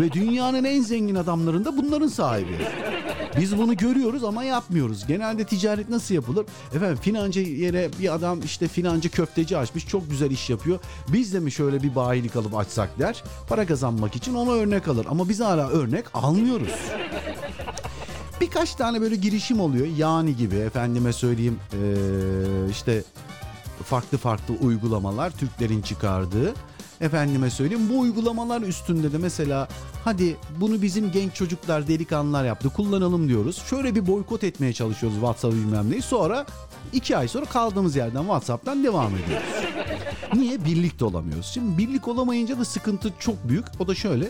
Ve dünyanın en zengin adamlarında bunların sahibi. Biz bunu görüyoruz ama yapmıyoruz. Genelde ticaret nasıl yapılır? Efendim filanca yere bir adam işte filanca köfteci açmış çok güzel iş yapıyor. Biz de mi şöyle bir bayilik alıp açsak der. Para kazanmak için ona örnek alır. Ama biz hala örnek almıyoruz. Birkaç tane böyle girişim oluyor. Yani gibi efendime söyleyeyim işte farklı farklı uygulamalar Türklerin çıkardığı. Efendime söyleyeyim bu uygulamalar üstünde de mesela hadi bunu bizim genç çocuklar delikanlılar yaptı kullanalım diyoruz. Şöyle bir boykot etmeye çalışıyoruz WhatsApp bilmem neyi. Sonra iki ay sonra kaldığımız yerden WhatsApp'tan devam ediyoruz. Niye? Birlikte olamıyoruz. Şimdi birlik olamayınca da sıkıntı çok büyük. O da şöyle.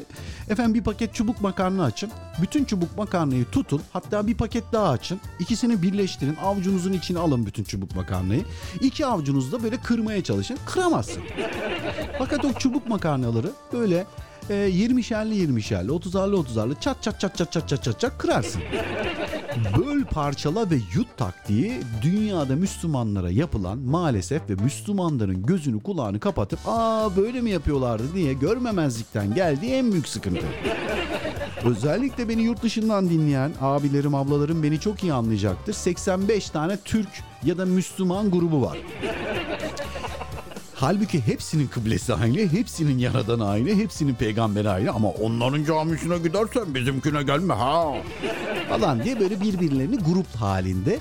Efendim bir paket çubuk makarna açın. Bütün çubuk makarnayı tutun. Hatta bir paket daha açın. İkisini birleştirin. Avucunuzun içine alın bütün çubuk makarnayı. İki avucunuzda böyle kırmaya çalışın. Kıramazsın. Fakat o çubuk makarnaları böyle e, 20'şerli 20'şerli, 30'arlı 30'arlı çat çat çat çat çat çat çat çat kırarsın. Böl parçala ve yut taktiği dünyada Müslümanlara yapılan maalesef ve Müslümanların gözünü kulağını kapatıp aa böyle mi yapıyorlardı diye görmemezlikten geldiği en büyük sıkıntı. Özellikle beni yurt dışından dinleyen abilerim ablalarım beni çok iyi anlayacaktır. 85 tane Türk ya da Müslüman grubu var. Halbuki hepsinin kıblesi aynı, hepsinin yaradanı aynı, hepsinin peygamberi aynı ama onların camisine gidersen bizimkine gelme ha. Falan diye böyle birbirlerini grup halinde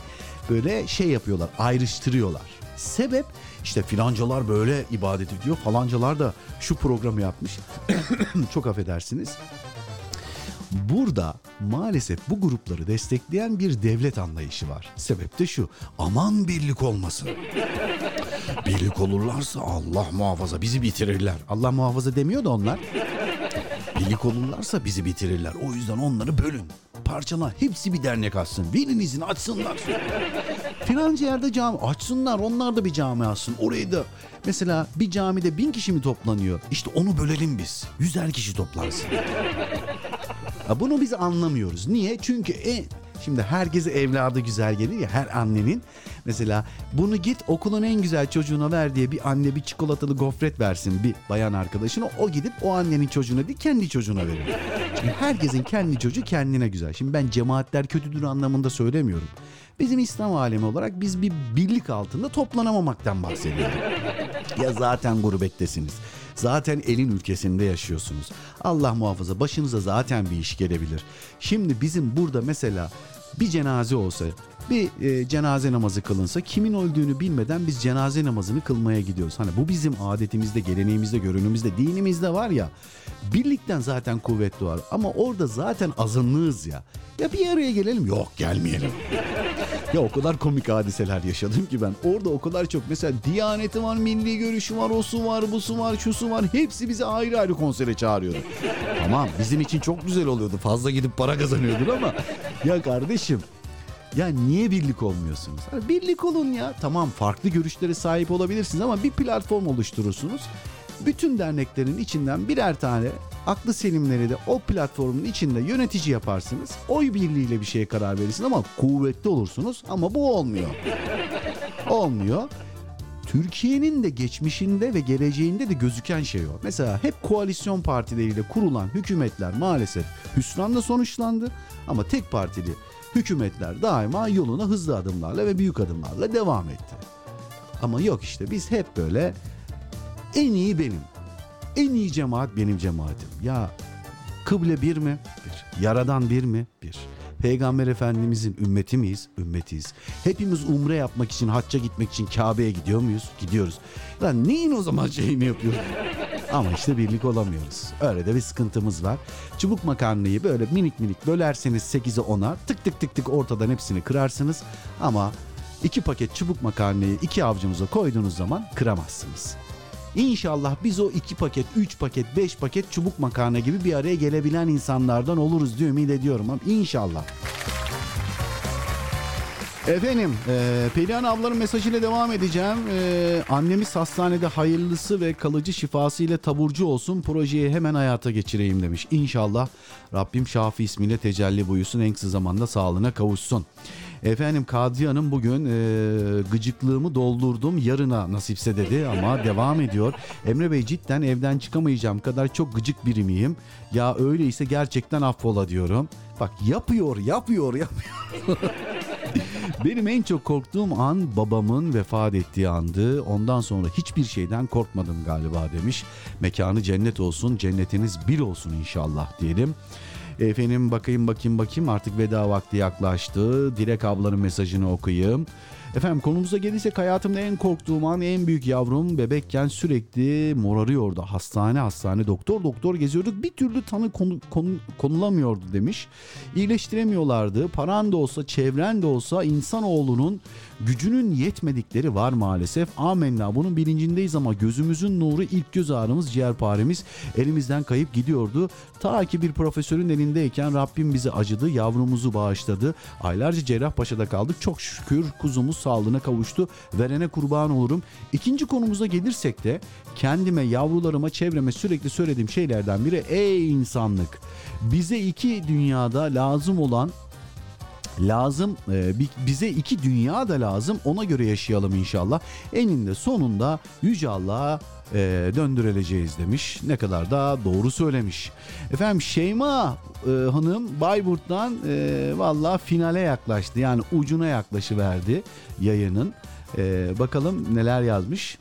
böyle şey yapıyorlar, ayrıştırıyorlar. Sebep işte filancalar böyle ibadet ediyor, falancalar da şu programı yapmış. Çok affedersiniz. Burada maalesef bu grupları destekleyen bir devlet anlayışı var. Sebep de şu. Aman birlik olmasın. birlik olurlarsa Allah muhafaza bizi bitirirler. Allah muhafaza demiyor da onlar. Birlik olurlarsa bizi bitirirler. O yüzden onları bölün. Parçala. Hepsi bir dernek açsın. Birinizin açsınlar. Filanca yerde cami açsınlar. Onlar da bir cami açsın. Orayı da mesela bir camide bin kişi mi toplanıyor? İşte onu bölelim biz. Yüzer kişi toplansın. Bunu biz anlamıyoruz. Niye? Çünkü en, şimdi herkese evladı güzel gelir ya her annenin. Mesela bunu git okulun en güzel çocuğuna ver diye bir anne bir çikolatalı gofret versin bir bayan arkadaşına. O gidip o annenin çocuğuna değil kendi çocuğuna verir. Çünkü herkesin kendi çocuğu kendine güzel. Şimdi ben cemaatler kötüdür anlamında söylemiyorum. Bizim İslam alemi olarak biz bir birlik altında toplanamamaktan bahsediyoruz. ya zaten gurbettesiniz. Zaten elin ülkesinde yaşıyorsunuz. Allah muhafaza başınıza zaten bir iş gelebilir. Şimdi bizim burada mesela bir cenaze olsa, bir e, cenaze namazı kılınsa kimin öldüğünü bilmeden biz cenaze namazını kılmaya gidiyoruz. Hani bu bizim adetimizde, geleneğimizde, görünümüzde, dinimizde var ya. Birlikten zaten kuvvet doğar ama orada zaten azınlığız ya. Ya bir araya gelelim. Yok gelmeyelim. ya o kadar komik hadiseler yaşadım ki ben. Orada o kadar çok mesela Diyaneti var, milli görüşü var, o su var, bu su var, şu su var. Hepsi bizi ayrı ayrı konsere çağırıyordu. tamam bizim için çok güzel oluyordu. Fazla gidip para kazanıyordun ama ya kardeşim ya niye birlik olmuyorsunuz? Hani birlik olun ya. Tamam farklı görüşlere sahip olabilirsiniz ama bir platform oluşturursunuz. Bütün derneklerin içinden birer tane aklı selimleri de o platformun içinde yönetici yaparsınız. Oy birliğiyle bir şeye karar verirsiniz ama kuvvetli olursunuz ama bu olmuyor. olmuyor. Türkiye'nin de geçmişinde ve geleceğinde de gözüken şey o. Mesela hep koalisyon partileriyle kurulan hükümetler maalesef hüsranla sonuçlandı ama tek partili hükümetler daima yoluna hızlı adımlarla ve büyük adımlarla devam etti. Ama yok işte biz hep böyle en iyi benim. En iyi cemaat benim cemaatim. Ya kıble bir mi? Bir. Yaradan bir mi? Bir. Peygamber Efendimizin ümmeti miyiz? Ümmetiyiz. Hepimiz umre yapmak için, hacca gitmek için Kabe'ye gidiyor muyuz? Gidiyoruz. Lan neyin o zaman şeyini yapıyoruz? Ama işte birlik olamıyoruz. Öyle de bir sıkıntımız var. Çubuk makarnayı böyle minik minik bölerseniz 8'e 10'a tık tık tık tık ortadan hepsini kırarsınız. Ama iki paket çubuk makarnayı iki avcumuza koyduğunuz zaman kıramazsınız. İnşallah biz o iki paket, üç paket, beş paket çubuk makarna gibi bir araya gelebilen insanlardan oluruz diye ümit ediyorum. Ama inşallah. Efendim, e, Perihan ablanın mesajıyla devam edeceğim. E, annemiz hastanede hayırlısı ve kalıcı şifası ile taburcu olsun. Projeyi hemen hayata geçireyim demiş. İnşallah Rabbim Şafi ismiyle tecelli buyursun. En kısa zamanda sağlığına kavuşsun. Efendim Kadriye Hanım bugün e, gıcıklığımı doldurdum yarına nasipse dedi ama devam ediyor. Emre Bey cidden evden çıkamayacağım kadar çok gıcık biri miyim? Ya öyleyse gerçekten affola diyorum. Bak yapıyor yapıyor yapıyor. Benim en çok korktuğum an babamın vefat ettiği andı. Ondan sonra hiçbir şeyden korkmadım galiba demiş. Mekanı cennet olsun, cennetiniz bir olsun inşallah diyelim. Efendim bakayım bakayım bakayım artık veda vakti yaklaştı. Dilek ablanın mesajını okuyayım. Efendim konumuza gelirsek hayatımda en korktuğum an en büyük yavrum bebekken sürekli morarıyordu. Hastane hastane doktor doktor geziyorduk. Bir türlü tanı konu, konu- konulamıyordu demiş. İyileştiremiyorlardı. Paran da olsa çevren de olsa insanoğlunun gücünün yetmedikleri var maalesef. Amenna bunun bilincindeyiz ama gözümüzün nuru ilk göz ağrımız ciğerparemiz elimizden kayıp gidiyordu. Ta ki bir profesörün elindeyken Rabbim bizi acıdı yavrumuzu bağışladı. Aylarca Cerrahpaşa'da kaldık. Çok şükür kuzumuz sağlığına kavuştu. Verene kurban olurum. İkinci konumuza gelirsek de kendime, yavrularıma, çevreme sürekli söylediğim şeylerden biri ey insanlık. Bize iki dünyada lazım olan lazım e, bi- bize iki dünya da lazım. Ona göre yaşayalım inşallah. Eninde sonunda Yüce Allah'a e, döndürüleceğiz demiş. Ne kadar da doğru söylemiş. Efendim Şeyma e, Hanım Bayburt'tan e, valla finale yaklaştı. Yani ucuna yaklaşıverdi yayının. E, bakalım neler yazmış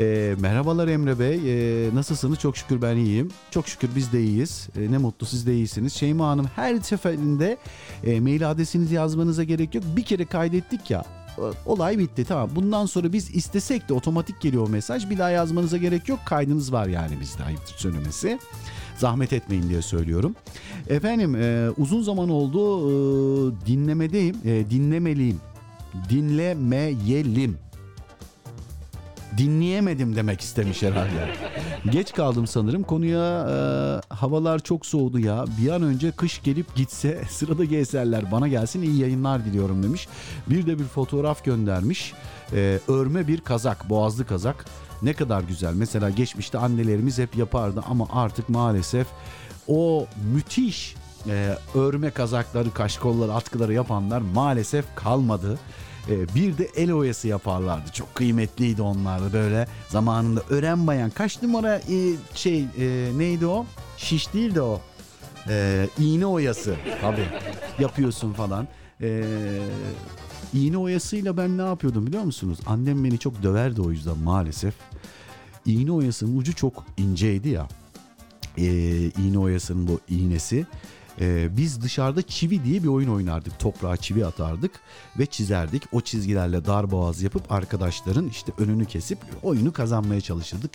e, merhabalar Emre Bey. E, nasılsınız? Çok şükür ben iyiyim. Çok şükür biz de iyiyiz. E, ne mutlu siz de iyisiniz. Şeyma Hanım her seferinde e, mail adresinizi yazmanıza gerek yok. Bir kere kaydettik ya. Olay bitti tamam. Bundan sonra biz istesek de otomatik geliyor o mesaj. Bir daha yazmanıza gerek yok. Kaydınız var yani bizde ayıptır söylemesi. Zahmet etmeyin diye söylüyorum. Efendim e, uzun zaman oldu e, dinlemedeyim. E, dinlemeliyim. Dinlemeyelim dinleyemedim demek istemiş herhalde. Geç kaldım sanırım. Konuya e, havalar çok soğudu ya. Bir an önce kış gelip gitse sıradaki eserler bana gelsin iyi yayınlar diliyorum demiş. Bir de bir fotoğraf göndermiş. E, örme bir kazak, boğazlı kazak. Ne kadar güzel. Mesela geçmişte annelerimiz hep yapardı ama artık maalesef o müthiş e, örme kazakları, kaşkolları, atkıları yapanlar maalesef kalmadı. E, bir de el oyası yaparlardı. Çok kıymetliydi onlar da böyle zamanında. Ören bayan kaç numara e, şey e, neydi o? Şiş değil de o. E, iğne oyası tabii yapıyorsun falan. E, iğne oyasıyla ben ne yapıyordum biliyor musunuz? Annem beni çok döverdi o yüzden maalesef. İğne oyasının ucu çok inceydi ya e, iğne oyasının bu iğnesi. E, biz dışarıda çivi diye bir oyun oynardık. Toprağa çivi atardık ve çizerdik. O çizgilerle dar boğaz yapıp arkadaşların işte önünü kesip oyunu kazanmaya çalışırdık.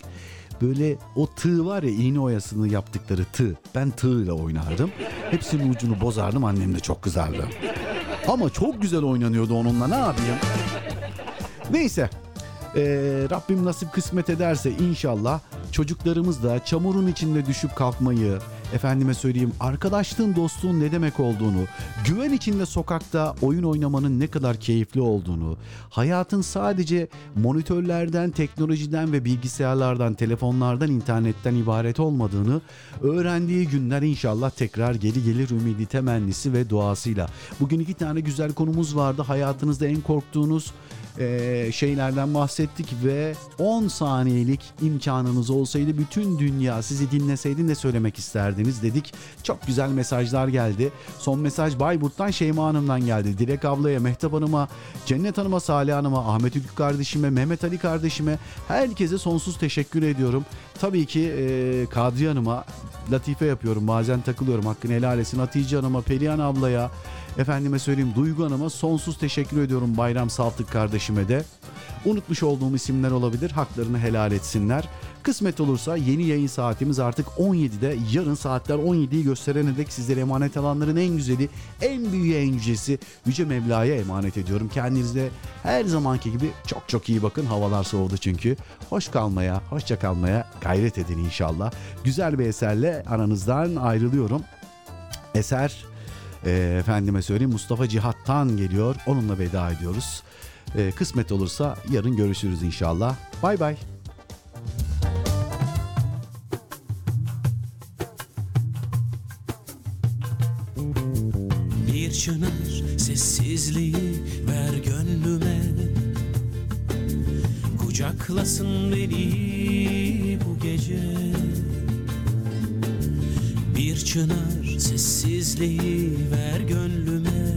Böyle o tığ var ya iğne oyasını yaptıkları tığ. Ben tığ ile oynardım. Hepsinin ucunu bozardım annem de çok kızardı. Ama çok güzel oynanıyordu onunla ne yapayım? Neyse ee, Rabbim nasip kısmet ederse inşallah çocuklarımız da çamurun içinde düşüp kalkmayı, efendime söyleyeyim arkadaşlığın dostluğun ne demek olduğunu, güven içinde sokakta oyun oynamanın ne kadar keyifli olduğunu, hayatın sadece monitörlerden, teknolojiden ve bilgisayarlardan, telefonlardan, internetten ibaret olmadığını öğrendiği günler inşallah tekrar geri gelir ümidi, temennisi ve duasıyla. Bugün iki tane güzel konumuz vardı. Hayatınızda en korktuğunuz e, şeylerden bahsettik ve 10 saniyelik imkanınız olsaydı bütün dünya sizi dinleseydi ne söylemek isterdiniz dedik. Çok güzel mesajlar geldi. Son mesaj Bayburt'tan Şeyma Hanım'dan geldi. Dilek ablaya, Mehtap Hanım'a, Cennet Hanım'a, Salih Hanım'a, Ahmet Ülkü kardeşime, Mehmet Ali kardeşime herkese sonsuz teşekkür ediyorum. Tabii ki e, Kadriye Hanım'a latife yapıyorum. Bazen takılıyorum. Hakkını helal etsin. Hatice Hanım'a, Perihan ablaya, efendime söyleyeyim Duygu Hanım'a sonsuz teşekkür ediyorum Bayram Saltık kardeşime de. Unutmuş olduğum isimler olabilir. Haklarını helal etsinler. Kısmet olursa yeni yayın saatimiz artık 17'de. Yarın saatler 17'yi gösterene dek sizlere emanet alanların en güzeli, en büyüğü, en yücesi Yüce Mevla'ya emanet ediyorum. Kendinize her zamanki gibi çok çok iyi bakın. Havalar soğudu çünkü. Hoş kalmaya, hoşça kalmaya gayret edin inşallah. Güzel bir eserle aranızdan ayrılıyorum. Eser e, efendime söyleyeyim Mustafa Cihat'tan geliyor. Onunla veda ediyoruz. E, kısmet olursa yarın görüşürüz inşallah. Bay bay. Bir çınar sessizliği ver gönlüme Kucaklasın beni bu gece Bir çınar sessizliği ver gönlüme.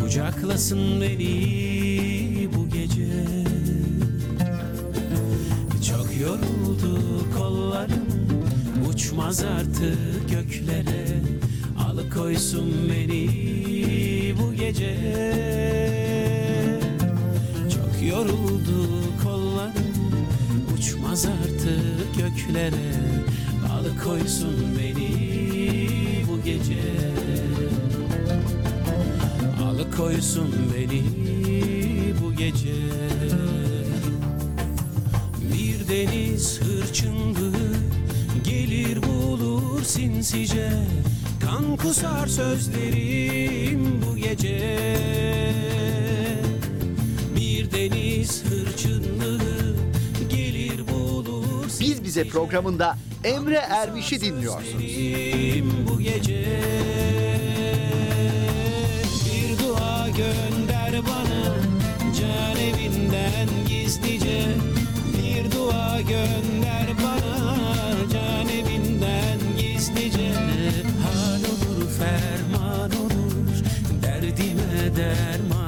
Kucaklasın beni bu gece. Çok yoruldu kollarım Uçmaz artık göklere. Alıkoysun beni bu gece. Yoruldu kollarım Uçmaz artık göklere Alıkoysun beni bu gece. Alıkoysun beni bu gece. Bir deniz hırçınlığı Gelir bulur sinsice. Kan kusar sözlerim bu gece. Bir deniz hırçınlığı Gelir bulur Biz Bize programında Emre Ermiş'i dinliyorsunuz. bu gece Bir dua gönder bana Can evinden gizlice Bir dua gönder bana Can evinden gizlice Hal olur ferman olur Derdime derman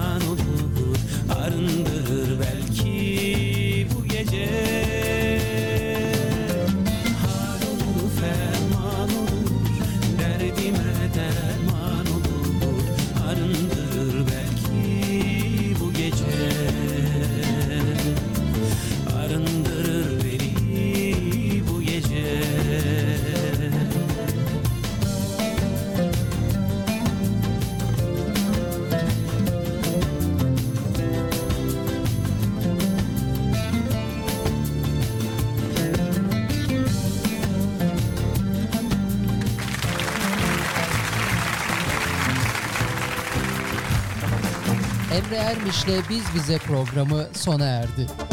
Emre Ermiş'le Biz Bize programı sona erdi.